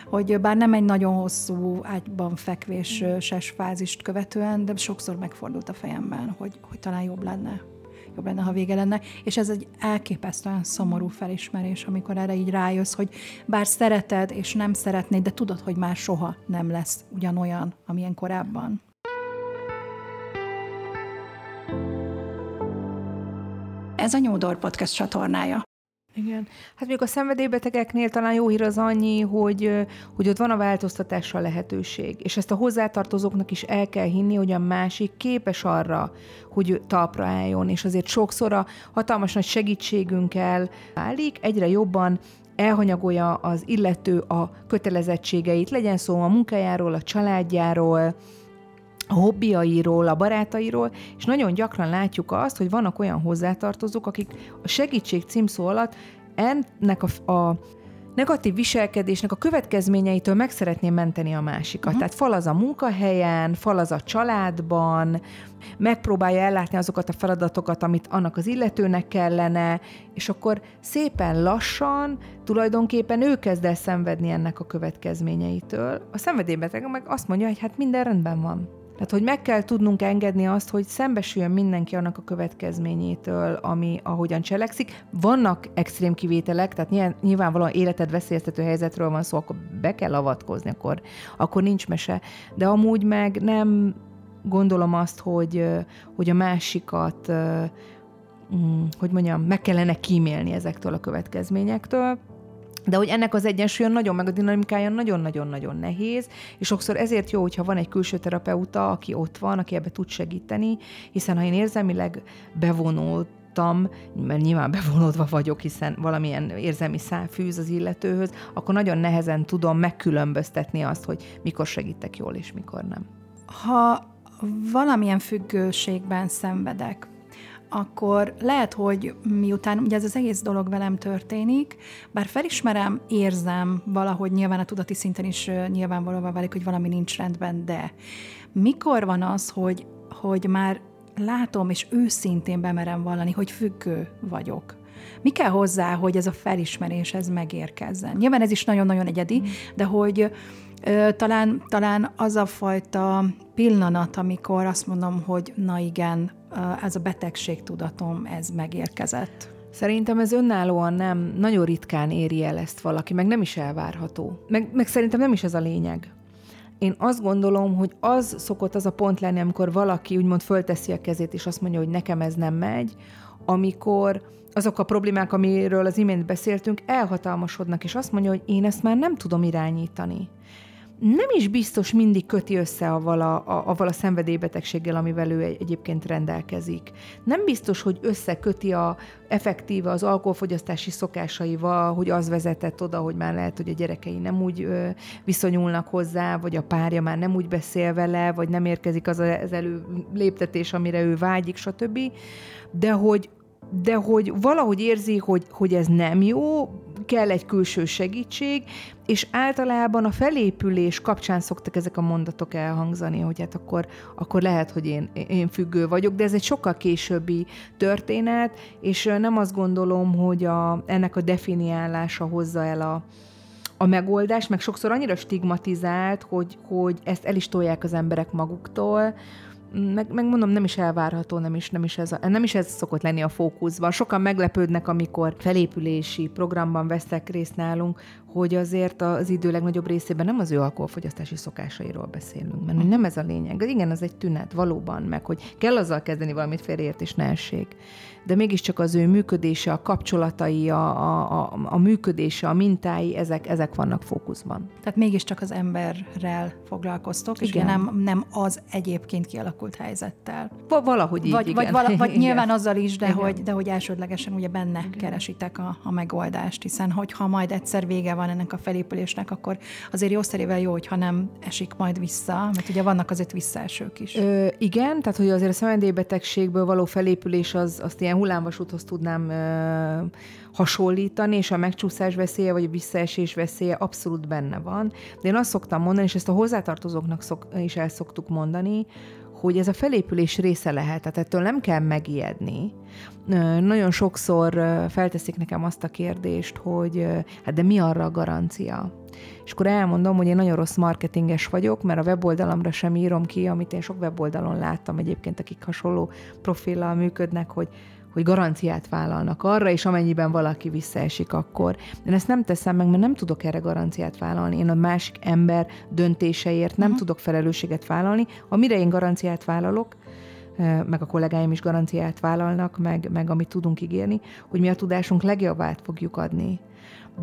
hogy bár nem egy nagyon hosszú hosszú ágyban fekvéses fázist követően, de sokszor megfordult a fejemben, hogy, hogy talán jobb lenne jobb lenne, ha vége lenne, és ez egy elképesztően szomorú felismerés, amikor erre így rájössz, hogy bár szereted és nem szeretnéd, de tudod, hogy már soha nem lesz ugyanolyan, amilyen korábban. Ez a Nyúdor Podcast csatornája. Igen. Hát még a szenvedélybetegeknél talán jó hír az annyi, hogy, hogy ott van a változtatásra lehetőség. És ezt a hozzátartozóknak is el kell hinni, hogy a másik képes arra, hogy talpra álljon, és azért sokszor a hatalmas nagy segítségünkkel válik, egyre jobban elhanyagolja az illető a kötelezettségeit, legyen szó a munkájáról, a családjáról, a hobbiairól, a barátairól, és nagyon gyakran látjuk azt, hogy vannak olyan hozzátartozók, akik a segítség címszó alatt ennek a, a negatív viselkedésnek a következményeitől meg szeretném menteni a másikat. Uh-huh. Tehát fal az a munkahelyen, fal az a családban, megpróbálja ellátni azokat a feladatokat, amit annak az illetőnek kellene, és akkor szépen lassan tulajdonképpen ő kezd el szenvedni ennek a következményeitől. A szenvedélybeteg meg azt mondja, hogy hát minden rendben van Tehát, hogy meg kell tudnunk engedni azt, hogy szembesüljön mindenki annak a következményétől, ami ahogyan cselekszik. Vannak extrém kivételek, tehát nyilvánvalóan életed veszélyeztető helyzetről van szó, akkor be kell avatkozni, akkor, akkor nincs mese. De amúgy meg nem gondolom azt, hogy, hogy a másikat mm, hogy mondjam, meg kellene kímélni ezektől a következményektől, de hogy ennek az egyensúlya nagyon, meg a dinamikája nagyon-nagyon-nagyon nehéz, és sokszor ezért jó, hogyha van egy külső terapeuta, aki ott van, aki ebbe tud segíteni, hiszen ha én érzelmileg bevonult mert nyilván bevonódva vagyok, hiszen valamilyen érzelmi szám fűz az illetőhöz, akkor nagyon nehezen tudom megkülönböztetni azt, hogy mikor segítek jól, és mikor nem. Ha valamilyen függőségben szenvedek, akkor lehet, hogy miután ugye ez az egész dolog velem történik, bár felismerem, érzem valahogy nyilván a tudati szinten is nyilvánvalóvá válik, hogy valami nincs rendben, de mikor van az, hogy, hogy már látom és őszintén bemerem vallani, hogy függő vagyok? Mi kell hozzá, hogy ez a felismerés ez megérkezzen? Nyilván ez is nagyon-nagyon egyedi, mm. de hogy talán, talán az a fajta pillanat, amikor azt mondom, hogy na igen, ez a betegség tudatom, ez megérkezett. Szerintem ez önállóan nem, nagyon ritkán éri el ezt valaki, meg nem is elvárható. Meg, meg szerintem nem is ez a lényeg. Én azt gondolom, hogy az szokott az a pont lenni, amikor valaki úgymond fölteszi a kezét, és azt mondja, hogy nekem ez nem megy, amikor azok a problémák, amiről az imént beszéltünk, elhatalmasodnak, és azt mondja, hogy én ezt már nem tudom irányítani nem is biztos mindig köti össze avval a, a, avval a szenvedélybetegséggel, amivel ő egyébként rendelkezik. Nem biztos, hogy összeköti a effektíve az alkoholfogyasztási szokásaival, hogy az vezetett oda, hogy már lehet, hogy a gyerekei nem úgy ö, viszonyulnak hozzá, vagy a párja már nem úgy beszél vele, vagy nem érkezik az az előléptetés, amire ő vágyik, stb. De hogy, de hogy valahogy érzi, hogy, hogy ez nem jó, kell egy külső segítség, és általában a felépülés kapcsán szoktak ezek a mondatok elhangzani, hogy hát akkor, akkor lehet, hogy én, én függő vagyok, de ez egy sokkal későbbi történet, és nem azt gondolom, hogy a, ennek a definiálása hozza el a, a megoldás, meg sokszor annyira stigmatizált, hogy, hogy ezt el is tolják az emberek maguktól, meg, meg mondom, nem is elvárható, nem is, nem, is ez a, nem is ez szokott lenni a fókuszban. Sokan meglepődnek, amikor felépülési programban veszek részt nálunk, hogy azért az idő legnagyobb részében nem az ő alkoholfogyasztási szokásairól beszélünk, mert nem ez a lényeg. Igen, az egy tünet, valóban, meg hogy kell azzal kezdeni valamit félreért és ne essék de mégiscsak az ő működése, a kapcsolatai, a, a, a, a működése, a mintái, ezek, ezek vannak fókuszban. Tehát mégiscsak az emberrel foglalkoztok, igen. és nem, nem az egyébként kialakult helyzettel. Va- valahogy így, vagy, igen. Vagy, vala, vagy igen. nyilván azzal is, de hogy, de hogy elsődlegesen ugye benne igen. keresitek a, a megoldást, hiszen hogyha majd egyszer vége van ennek a felépülésnek, akkor azért jó szerével jó, hogyha nem esik majd vissza, mert ugye vannak azért visszaesők is. Ö, igen, tehát hogy azért a szemendélybetegségből való felépülés az, azt ilyen ilyen hullámvasúthoz tudnám ö, hasonlítani, és a megcsúszás veszélye, vagy a visszaesés veszélye abszolút benne van. De én azt szoktam mondani, és ezt a hozzátartozóknak szok, is el szoktuk mondani, hogy ez a felépülés része lehet, tehát ettől nem kell megijedni. Nagyon sokszor felteszik nekem azt a kérdést, hogy hát de mi arra a garancia? És akkor elmondom, hogy én nagyon rossz marketinges vagyok, mert a weboldalamra sem írom ki, amit én sok weboldalon láttam egyébként, akik hasonló profillal működnek, hogy hogy garanciát vállalnak arra, és amennyiben valaki visszaesik, akkor. Én ezt nem teszem meg, mert nem tudok erre garanciát vállalni. Én a másik ember döntéseért nem uh-huh. tudok felelősséget vállalni. Amire én garanciát vállalok, meg a kollégáim is garanciát vállalnak, meg, meg amit tudunk ígérni, hogy mi a tudásunk legjobbát fogjuk adni.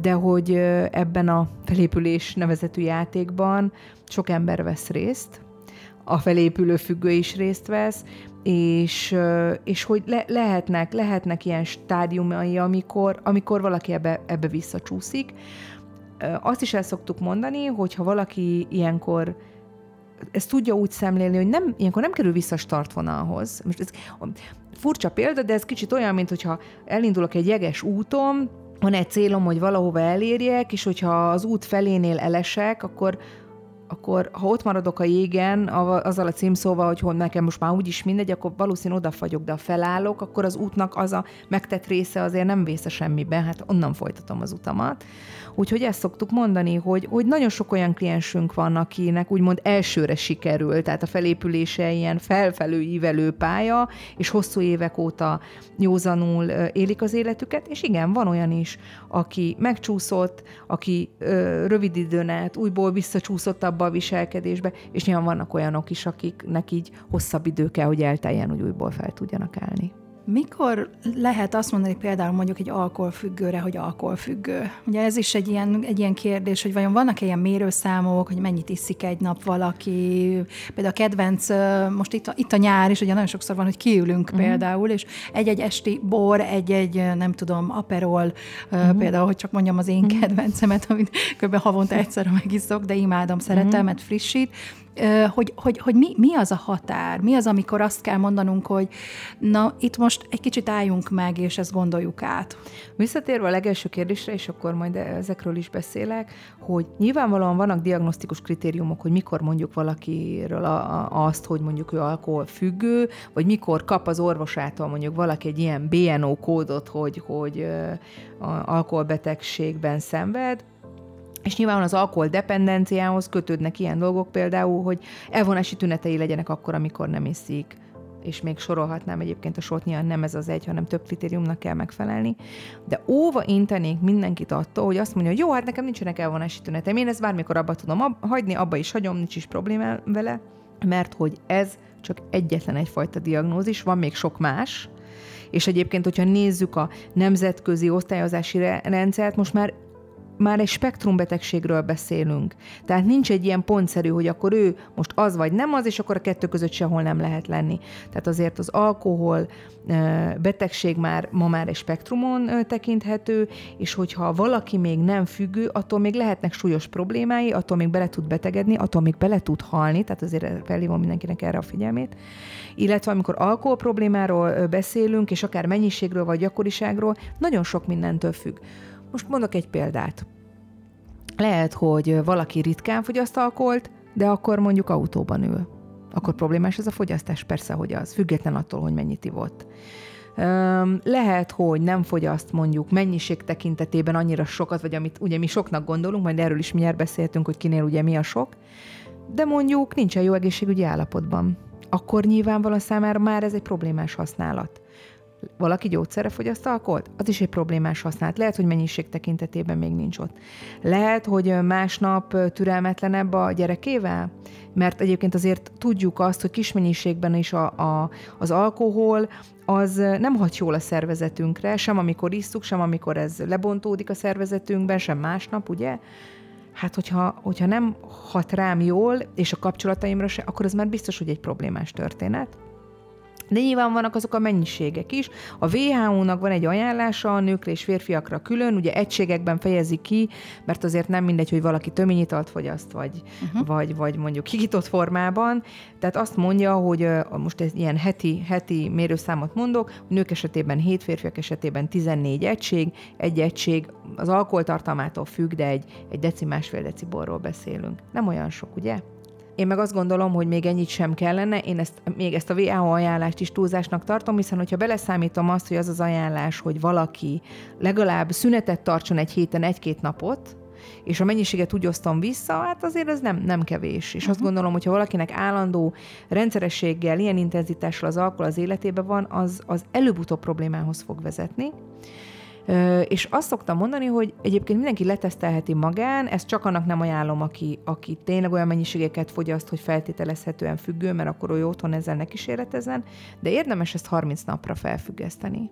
De hogy ebben a felépülés nevezetű játékban sok ember vesz részt, a felépülő függő is részt vesz, és, és hogy le, lehetnek, lehetnek ilyen stádiumai, amikor, amikor valaki ebbe, ebbe visszacsúszik. Azt is el szoktuk mondani, hogy ha valaki ilyenkor ezt tudja úgy szemlélni, hogy nem, ilyenkor nem kerül vissza a startvonalhoz. Most ez furcsa példa, de ez kicsit olyan, mint hogyha elindulok egy jeges úton, van egy célom, hogy valahova elérjek, és hogyha az út felénél elesek, akkor akkor ha ott maradok a jégen, azzal a címszóval, hogy hol nekem most már úgyis mindegy, akkor valószínűleg oda fagyok, de ha felállok, akkor az útnak az a megtett része azért nem vész a semmibe, hát onnan folytatom az utamat. Úgyhogy ezt szoktuk mondani, hogy, hogy nagyon sok olyan kliensünk van, akinek úgymond elsőre sikerül, tehát a felépülése ilyen felfelő ívelő pálya, és hosszú évek óta józanul élik az életüket, és igen, van olyan is, aki megcsúszott, aki ö, rövid időn át újból visszacsúszott abba a viselkedésbe, és nyilván vannak olyanok is, akiknek így hosszabb idő kell, hogy elteljen, hogy újból fel tudjanak állni. Mikor lehet azt mondani például mondjuk egy alkoholfüggőre, hogy alkoholfüggő? Ugye ez is egy ilyen, egy ilyen kérdés, hogy vajon vannak-e ilyen mérőszámok, hogy mennyit iszik egy nap valaki? Például a kedvenc, most itt a, itt a nyár is, ugye nagyon sokszor van, hogy kiülünk uh-huh. például, és egy-egy esti bor, egy-egy, nem tudom, aperol, uh-huh. például, hogy csak mondjam az én uh-huh. kedvencemet, amit kb. havonta egyszer megiszok, de imádom, szeretem, uh-huh. mert frissít hogy, hogy, hogy mi, mi az a határ, mi az, amikor azt kell mondanunk, hogy na, itt most egy kicsit álljunk meg, és ezt gondoljuk át. Visszatérve a legelső kérdésre, és akkor majd ezekről is beszélek, hogy nyilvánvalóan vannak diagnosztikus kritériumok, hogy mikor mondjuk valakiről a, a, azt, hogy mondjuk ő alkohol függő, vagy mikor kap az orvosától mondjuk valaki egy ilyen BNO kódot, hogy, hogy alkoholbetegségben szenved, és nyilván az alkoholdependenciához kötődnek ilyen dolgok például, hogy elvonási tünetei legyenek akkor, amikor nem iszik, és még sorolhatnám egyébként a sort, nyilván nem ez az egy, hanem több kritériumnak kell megfelelni. De óva intenék mindenkit attól, hogy azt mondja, hogy jó, hát nekem nincsenek elvonási tüneteim, én ezt bármikor abba tudom ab- hagyni, abba is hagyom, nincs is probléma vele, mert hogy ez csak egyetlen egyfajta diagnózis, van még sok más, és egyébként, hogyha nézzük a nemzetközi osztályozási rendszert, most már már egy spektrumbetegségről beszélünk. Tehát nincs egy ilyen pontszerű, hogy akkor ő most az vagy nem az, és akkor a kettő között sehol nem lehet lenni. Tehát azért az alkohol betegség már ma már egy spektrumon tekinthető, és hogyha valaki még nem függő, attól még lehetnek súlyos problémái, attól még bele tud betegedni, attól még bele tud halni, tehát azért felhívom mindenkinek erre a figyelmét. Illetve amikor alkohol problémáról beszélünk, és akár mennyiségről vagy gyakoriságról, nagyon sok mindentől függ. Most mondok egy példát. Lehet, hogy valaki ritkán fogyaszt alkoholt, de akkor mondjuk autóban ül. Akkor problémás ez a fogyasztás? Persze, hogy az, független attól, hogy mennyit ivott. Lehet, hogy nem fogyaszt mondjuk mennyiség tekintetében annyira sokat, vagy amit ugye mi soknak gondolunk, majd erről is mindjárt beszéltünk, hogy kinél ugye mi a sok, de mondjuk nincsen jó egészségügyi állapotban. Akkor nyilvánvalóan számára már ez egy problémás használat valaki gyógyszerre fogyaszt alkoholt, az is egy problémás használat. Lehet, hogy mennyiség tekintetében még nincs ott. Lehet, hogy másnap türelmetlenebb a gyerekével, mert egyébként azért tudjuk azt, hogy kis mennyiségben is a, a, az alkohol az nem hat jól a szervezetünkre, sem amikor isszuk, sem amikor ez lebontódik a szervezetünkben, sem másnap, ugye? Hát, hogyha, hogyha nem hat rám jól, és a kapcsolataimra se, akkor ez már biztos, hogy egy problémás történet. De nyilván vannak azok a mennyiségek is. A WHO-nak van egy ajánlása a nőkre és férfiakra külön, ugye egységekben fejezi ki, mert azért nem mindegy, hogy valaki töményitalt fogyaszt, vagy, uh-huh. vagy, vagy mondjuk higított formában. Tehát azt mondja, hogy most ez ilyen heti, heti mérőszámot mondok, a nők esetében 7, férfiak esetében 14 egység, egy egység az alkoholtartalmától függ, de egy, egy deci, másfél deci borról beszélünk. Nem olyan sok, ugye? Én meg azt gondolom, hogy még ennyit sem kellene, én ezt, még ezt a WHO ajánlást is túlzásnak tartom, hiszen hogyha beleszámítom azt, hogy az az ajánlás, hogy valaki legalább szünetet tartson egy héten egy-két napot, és a mennyiséget úgy osztom vissza, hát azért ez nem, nem kevés. És uh-huh. azt mhm. gondolom, hogy ha valakinek állandó rendszerességgel, ilyen intenzitással az alkohol az életében van, az, az előbb-utóbb problémához fog vezetni. És azt szoktam mondani, hogy egyébként mindenki letesztelheti magán, ezt csak annak nem ajánlom, aki, aki tényleg olyan mennyiségeket fogyaszt, hogy feltételezhetően függő, mert akkor ő otthon ezzel ne kísérletezzen, de érdemes ezt 30 napra felfüggeszteni.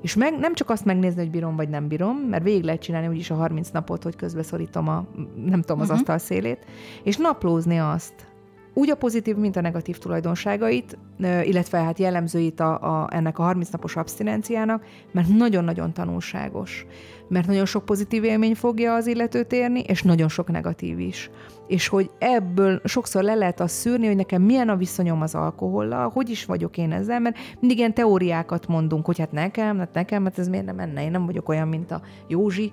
És meg, nem csak azt megnézni, hogy bírom vagy nem bírom, mert végig lehet csinálni úgyis a 30 napot, hogy közbeszorítom a, nem tudom, az uh-huh. asztal szélét, és naplózni azt, úgy a pozitív, mint a negatív tulajdonságait, illetve hát jellemzőit a, a, ennek a 30 napos abszinenciának, mert nagyon-nagyon tanulságos. Mert nagyon sok pozitív élmény fogja az illetőt érni, és nagyon sok negatív is. És hogy ebből sokszor le lehet azt szűrni, hogy nekem milyen a viszonyom az alkohollal, hogy is vagyok én ezzel, mert mindig ilyen teóriákat mondunk, hogy hát nekem, hát nekem, hát ez miért nem menne, én nem vagyok olyan, mint a Józsi,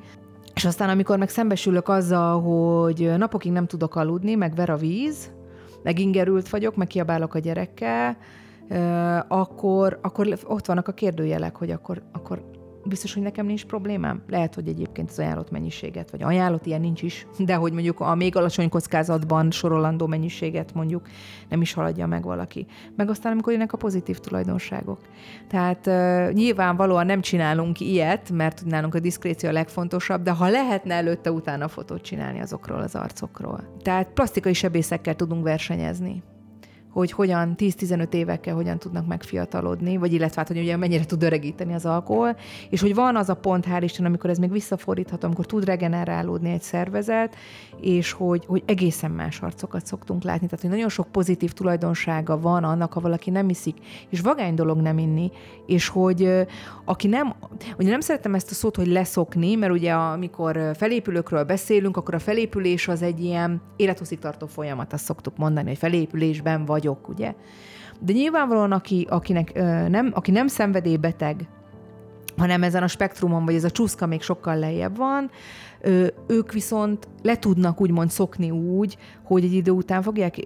És aztán, amikor meg szembesülök azzal, hogy napokig nem tudok aludni, meg ver a víz, meg ingerült vagyok, meg kiabálok a gyerekkel, akkor, akkor ott vannak a kérdőjelek, hogy akkor, akkor biztos, hogy nekem nincs problémám. Lehet, hogy egyébként az ajánlott mennyiséget, vagy ajánlott ilyen nincs is, de hogy mondjuk a még alacsony kockázatban sorolandó mennyiséget mondjuk nem is haladja meg valaki. Meg aztán, amikor jönnek a pozitív tulajdonságok. Tehát uh, nyilvánvalóan nem csinálunk ilyet, mert nálunk a diszkréció a legfontosabb, de ha lehetne előtte utána fotót csinálni azokról az arcokról. Tehát plastikai sebészekkel tudunk versenyezni hogy hogyan 10-15 évekkel hogyan tudnak megfiatalodni, vagy illetve hát, hogy ugye mennyire tud öregíteni az alkohol, és hogy van az a pont, hál' Isten, amikor ez még visszafordítható, amikor tud regenerálódni egy szervezet, és hogy, hogy egészen más arcokat szoktunk látni. Tehát, hogy nagyon sok pozitív tulajdonsága van annak, ha valaki nem iszik, és vagány dolog nem inni, és hogy aki nem, ugye nem szeretem ezt a szót, hogy leszokni, mert ugye amikor felépülőkről beszélünk, akkor a felépülés az egy ilyen élethosszígtartó folyamat, azt szoktuk mondani, hogy felépülésben vagyok, ugye? De nyilvánvalóan, aki, akinek, nem, aki nem szenvedélybeteg, hanem ezen a spektrumon, vagy ez a csúszka még sokkal lejjebb van, ők viszont le tudnak úgymond szokni úgy, hogy egy idő után fogják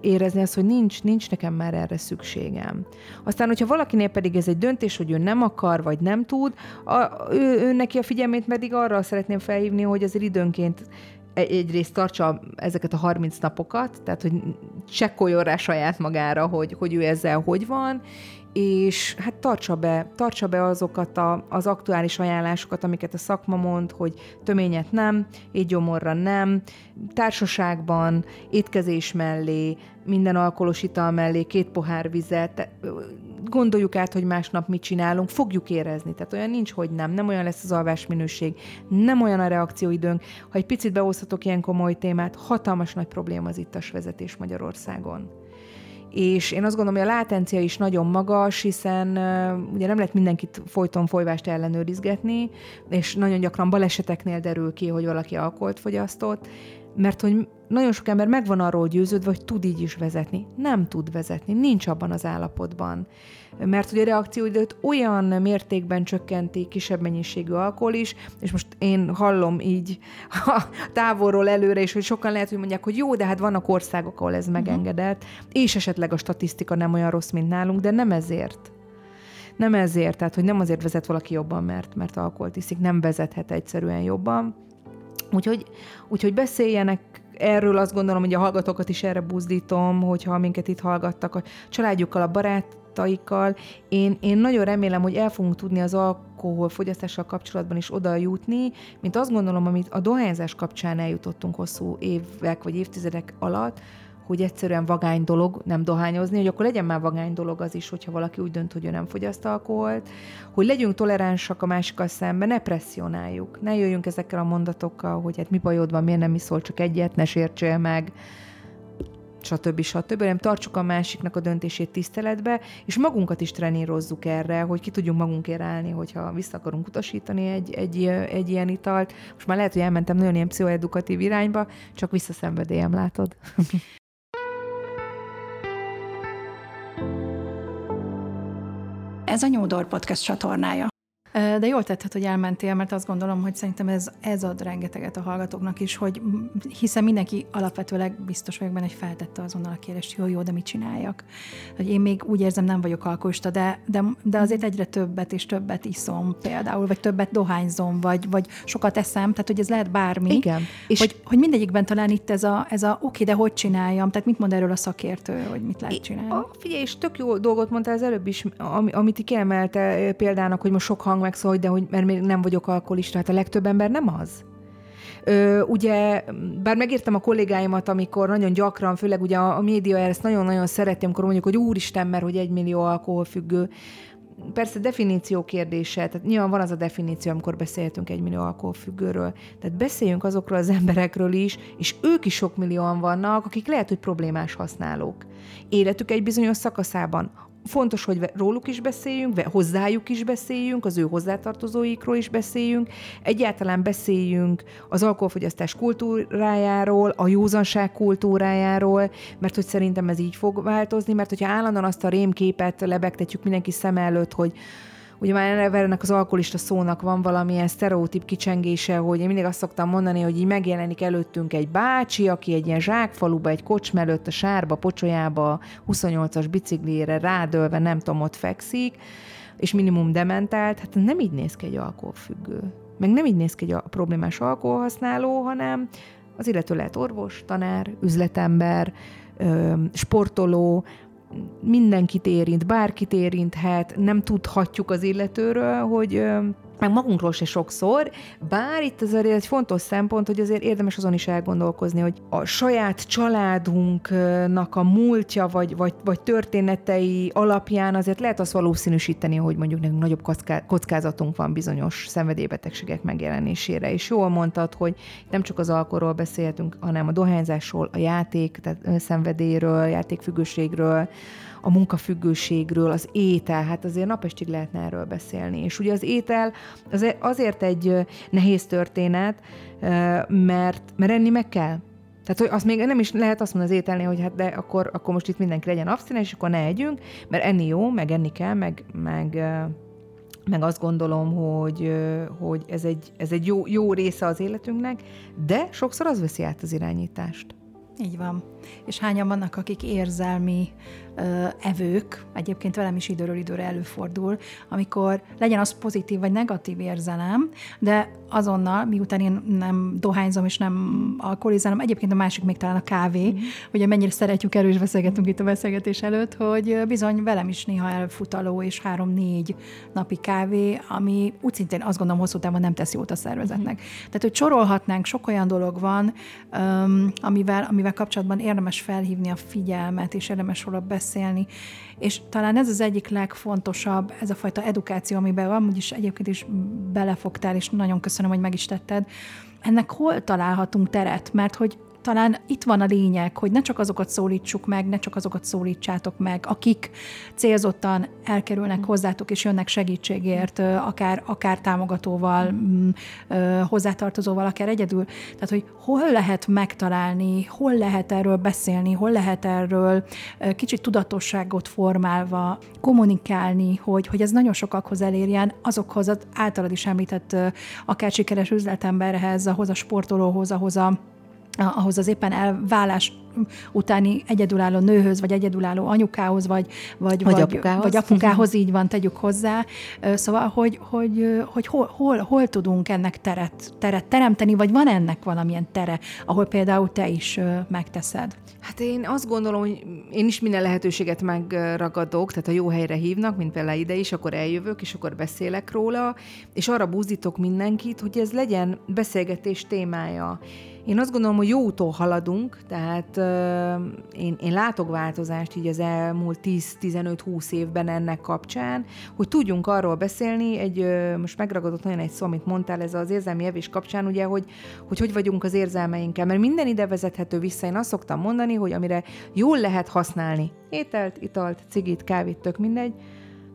érezni azt, hogy nincs, nincs nekem már erre szükségem. Aztán, hogyha valakinél pedig ez egy döntés, hogy ő nem akar, vagy nem tud, a, ő, ő neki a figyelmét pedig arra szeretném felhívni, hogy azért időnként egyrészt tartsa ezeket a 30 napokat, tehát hogy csekkoljon rá saját magára, hogy, hogy ő ezzel hogy van, és hát tartsa be, tartsa be azokat a, az aktuális ajánlásokat, amiket a szakma mond, hogy töményet nem, étgyomorra nem, társaságban, étkezés mellé, minden alkoholos ital mellé, két pohár vizet, gondoljuk át, hogy másnap mit csinálunk, fogjuk érezni. Tehát olyan nincs, hogy nem, nem olyan lesz az alvás minőség, nem olyan a reakcióidőnk. Ha egy picit behozhatok ilyen komoly témát, hatalmas nagy probléma az ittas vezetés Magyarországon és én azt gondolom, hogy a látencia is nagyon magas, hiszen uh, ugye nem lehet mindenkit folyton folyvást ellenőrizgetni, és nagyon gyakran baleseteknél derül ki, hogy valaki alkoholt fogyasztott, mert hogy nagyon sok ember megvan arról győződve, hogy tud így is vezetni. Nem tud vezetni, nincs abban az állapotban. Mert ugye a reakcióidőt olyan mértékben csökkenti kisebb mennyiségű alkohol is, és most én hallom így a távolról előre, és hogy sokan lehet, hogy mondják, hogy jó, de hát vannak országok, ahol ez mhm. megengedett, és esetleg a statisztika nem olyan rossz, mint nálunk, de nem ezért nem ezért, tehát hogy nem azért vezet valaki jobban, mert, mert alkoholt iszik, nem vezethet egyszerűen jobban, Úgyhogy, úgyhogy beszéljenek erről azt gondolom, hogy a hallgatókat is erre buzdítom, hogyha minket itt hallgattak a családjukkal, a barátaikkal. Én, én nagyon remélem, hogy el fogunk tudni az alkoholfogyasztással kapcsolatban is oda jutni, mint azt gondolom, amit a dohányzás kapcsán eljutottunk hosszú évek vagy évtizedek alatt, hogy egyszerűen vagány dolog nem dohányozni, hogy akkor legyen már vagány dolog az is, hogyha valaki úgy dönt, hogy ő nem fogyaszt alkoholt, hogy legyünk toleránsak a másikkal szemben, ne presszionáljuk, ne jöjjünk ezekkel a mondatokkal, hogy hát mi bajod van, miért nem iszol csak egyet, ne sértsél meg, stb. stb. Nem tartsuk a másiknak a döntését tiszteletbe, és magunkat is trenírozzuk erre, hogy ki tudjunk magunkért állni, hogyha vissza akarunk utasítani egy, egy, egy ilyen italt. Most már lehet, hogy elmentem nagyon ilyen pszichoedukatív irányba, csak visszaszenvedélyem, látod? Ez a Nyúdor Podcast csatornája. De jól tetted, hogy elmentél, mert azt gondolom, hogy szerintem ez, ez ad rengeteget a hallgatóknak is, hogy hiszen mindenki alapvetőleg biztos vagyok benne, hogy feltette azonnal a kérdést, jó, jó, de mit csináljak? Hogy én még úgy érzem, nem vagyok alkoholista, de, de, de azért egyre többet és többet iszom például, vagy többet dohányzom, vagy, vagy sokat eszem, tehát hogy ez lehet bármi. Igen. És hogy, hogy mindegyikben talán itt ez a, ez a oké, okay, de hogy csináljam? Tehát mit mond erről a szakértő, hogy mit lehet csinálni? A, figyelj, és tök jó dolgot mondtál az előbb is, amit kiemelte példának, hogy most sok hang hang megszól, de hogy mert még nem vagyok alkoholista, hát a legtöbb ember nem az. Ö, ugye, bár megértem a kollégáimat, amikor nagyon gyakran, főleg ugye a, a média ezt nagyon-nagyon szereti, amikor mondjuk, hogy úristen, mert hogy egy millió alkoholfüggő. Persze definíció kérdése, tehát nyilván van az a definíció, amikor beszélhetünk egy millió alkoholfüggőről. Tehát beszéljünk azokról az emberekről is, és ők is sok millióan vannak, akik lehet, hogy problémás használók. Életük egy bizonyos szakaszában fontos, hogy róluk is beszéljünk, hozzájuk is beszéljünk, az ő hozzátartozóikról is beszéljünk, egyáltalán beszéljünk az alkoholfogyasztás kultúrájáról, a józanság kultúrájáról, mert hogy szerintem ez így fog változni, mert hogyha állandóan azt a rémképet lebegtetjük mindenki szem előtt, hogy ugye már ennek az alkoholista szónak van valamilyen sztereotíp kicsengése, hogy én mindig azt szoktam mondani, hogy így megjelenik előttünk egy bácsi, aki egy ilyen zsákfaluba, egy kocsm előtt a sárba, pocsolyába, 28-as biciklére rádölve, nem tudom, ott fekszik, és minimum dementált, hát nem így néz ki egy alkoholfüggő. Meg nem így néz ki egy problémás alkoholhasználó, hanem az illető lehet orvos, tanár, üzletember, sportoló, mindenkit érint, bárkit érinthet, nem tudhatjuk az illetőről, hogy meg magunkról se sokszor, bár itt azért egy fontos szempont, hogy azért érdemes azon is elgondolkozni, hogy a saját családunknak a múltja, vagy, vagy, vagy történetei alapján azért lehet azt valószínűsíteni, hogy mondjuk nekünk nagyobb kockázatunk van bizonyos szenvedélybetegségek megjelenésére. És jól mondtad, hogy nem csak az alkoholról beszélhetünk, hanem a dohányzásról, a játék, tehát szenvedélyről, játékfüggőségről, a munkafüggőségről, az étel, hát azért napestig lehetne erről beszélni. És ugye az étel azért egy nehéz történet, mert, mert enni meg kell. Tehát, hogy azt még nem is lehet azt mondani az ételnél, hogy hát de akkor, akkor most itt mindenki legyen abstinens, és akkor ne együnk, mert enni jó, meg enni kell, meg, meg, meg azt gondolom, hogy, hogy ez egy, ez egy jó, jó része az életünknek, de sokszor az veszi át az irányítást. Így van. És hányan vannak, akik érzelmi evők, egyébként velem is időről időre előfordul, amikor legyen az pozitív vagy negatív érzelem, de azonnal, miután én nem dohányzom és nem alkoholizálom, egyébként a másik még talán a kávé, mm. ugye mennyire szeretjük erős beszélgetünk itt a beszélgetés előtt, hogy bizony velem is néha elfutaló és három-négy napi kávé, ami úgy szintén azt gondolom hosszú távon nem tesz jót a szervezetnek. Mm. Tehát, hogy sorolhatnánk, sok olyan dolog van, amivel, amivel kapcsolatban érdemes felhívni a figyelmet, és érdemes róla beszélni. És talán ez az egyik legfontosabb, ez a fajta edukáció, amiben amúgy is egyébként is belefogtál, és nagyon köszönöm, hogy meg is tetted. Ennek hol találhatunk teret? Mert hogy talán itt van a lényeg, hogy ne csak azokat szólítsuk meg, ne csak azokat szólítsátok meg, akik célzottan elkerülnek hozzátok és jönnek segítségért, akár, akár támogatóval, mm, hozzátartozóval, akár egyedül. Tehát, hogy hol lehet megtalálni, hol lehet erről beszélni, hol lehet erről kicsit tudatosságot formálva kommunikálni, hogy, hogy ez nagyon sokakhoz elérjen, azokhoz az általad is említett akár sikeres üzletemberhez, ahhoz a sportolóhoz, ahhoz a ahhoz az éppen elválás utáni egyedülálló nőhöz, vagy egyedülálló anyukához, vagy, vagy, vagy, vagy, apukához. vagy apukához, így van, tegyük hozzá. Szóval, hogy, hogy, hogy hol, hol, hol tudunk ennek teret, teret teremteni, vagy van ennek valamilyen tere, ahol például te is megteszed? Hát én azt gondolom, hogy én is minden lehetőséget megragadok, tehát a jó helyre hívnak, mint például ide is, akkor eljövök, és akkor beszélek róla, és arra buzdítok mindenkit, hogy ez legyen beszélgetés témája. Én azt gondolom, hogy jó úton haladunk, tehát uh, én, én látok változást így az elmúlt 10-15-20 évben ennek kapcsán, hogy tudjunk arról beszélni, egy, most megragadott nagyon egy szó, amit mondtál, ez az érzelmi evés kapcsán, ugye, hogy, hogy hogy vagyunk az érzelmeinkkel, mert minden ide vezethető vissza. Én azt szoktam mondani, hogy amire jól lehet használni, ételt, italt, cigit, kávét, tök mindegy,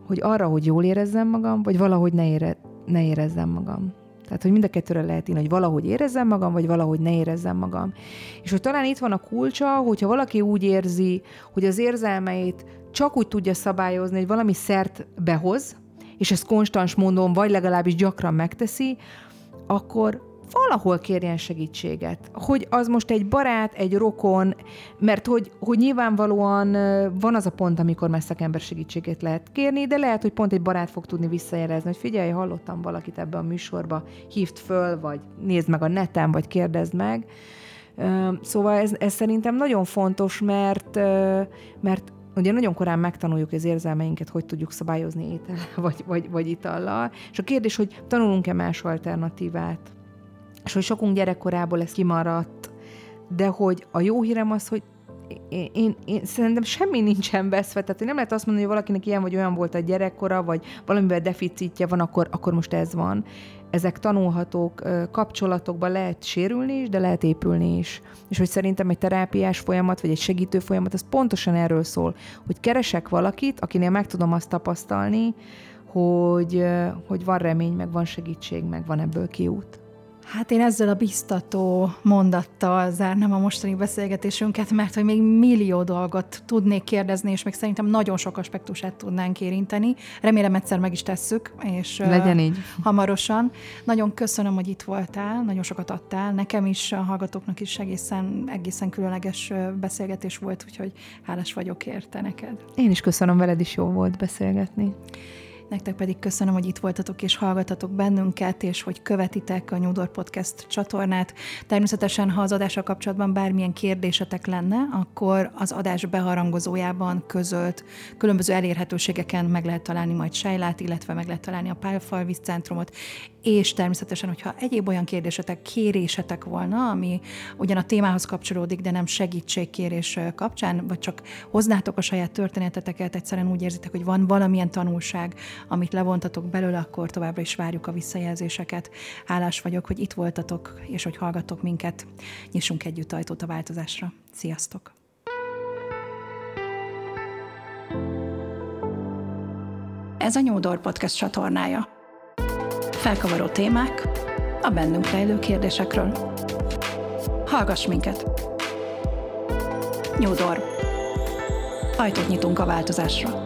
hogy arra, hogy jól érezzem magam, vagy valahogy ne, ére, ne érezzem magam. Tehát, hogy mind a kettőre lehet írni, hogy valahogy érezzem magam, vagy valahogy ne érezzem magam. És hogy talán itt van a kulcsa, hogyha valaki úgy érzi, hogy az érzelmeit csak úgy tudja szabályozni, hogy valami szert behoz, és ezt konstans mondom, vagy legalábbis gyakran megteszi, akkor valahol kérjen segítséget. Hogy az most egy barát, egy rokon, mert hogy, hogy nyilvánvalóan van az a pont, amikor már szakember segítséget lehet kérni, de lehet, hogy pont egy barát fog tudni visszajelezni, hogy figyelj, hallottam valakit ebbe a műsorba, hívd föl, vagy nézd meg a neten, vagy kérdezd meg. Szóval ez, ez szerintem nagyon fontos, mert, mert ugye nagyon korán megtanuljuk az érzelmeinket, hogy tudjuk szabályozni étel vagy, vagy, vagy itallal. És a kérdés, hogy tanulunk-e más alternatívát? És hogy sokunk gyerekkorából ez kimaradt, de hogy a jó hírem az, hogy én, én, én szerintem semmi nincsen veszve, tehát nem lehet azt mondani, hogy valakinek ilyen vagy olyan volt a gyerekkora, vagy valamivel deficitje van, akkor, akkor most ez van. Ezek tanulhatók, kapcsolatokban lehet sérülni is, de lehet épülni is. És hogy szerintem egy terápiás folyamat, vagy egy segítő folyamat, az pontosan erről szól, hogy keresek valakit, akinél meg tudom azt tapasztalni, hogy, hogy van remény, meg van segítség, meg van ebből kiút. Hát én ezzel a biztató mondattal zárnám a mostani beszélgetésünket, mert hogy még millió dolgot tudnék kérdezni, és még szerintem nagyon sok aspektusát tudnánk érinteni. Remélem egyszer meg is tesszük, és Legyen így. hamarosan. Nagyon köszönöm, hogy itt voltál, nagyon sokat adtál. Nekem is, a hallgatóknak is egészen, egészen különleges beszélgetés volt, úgyhogy hálás vagyok érte neked. Én is köszönöm, veled is jó volt beszélgetni. Nektek pedig köszönöm, hogy itt voltatok és hallgatatok bennünket, és hogy követitek a Nyúdor Podcast csatornát. Természetesen, ha az adással kapcsolatban bármilyen kérdésetek lenne, akkor az adás beharangozójában közölt különböző elérhetőségeken meg lehet találni majd Sejlát, illetve meg lehet találni a Pálfalvíz Centrumot, és természetesen, hogyha egyéb olyan kérdésetek, kérésetek volna, ami ugyan a témához kapcsolódik, de nem segítségkérés kapcsán, vagy csak hoznátok a saját történeteteket, egyszerűen úgy érzitek, hogy van valamilyen tanulság, amit levontatok belőle, akkor továbbra is várjuk a visszajelzéseket. Hálás vagyok, hogy itt voltatok, és hogy hallgattok minket. Nyissunk együtt ajtót a változásra. Sziasztok! Ez a Nyúdor Podcast csatornája. Felkavaró témák a bennünk rejlő kérdésekről. Hallgass minket! Nyúdor. Ajtót nyitunk a változásra.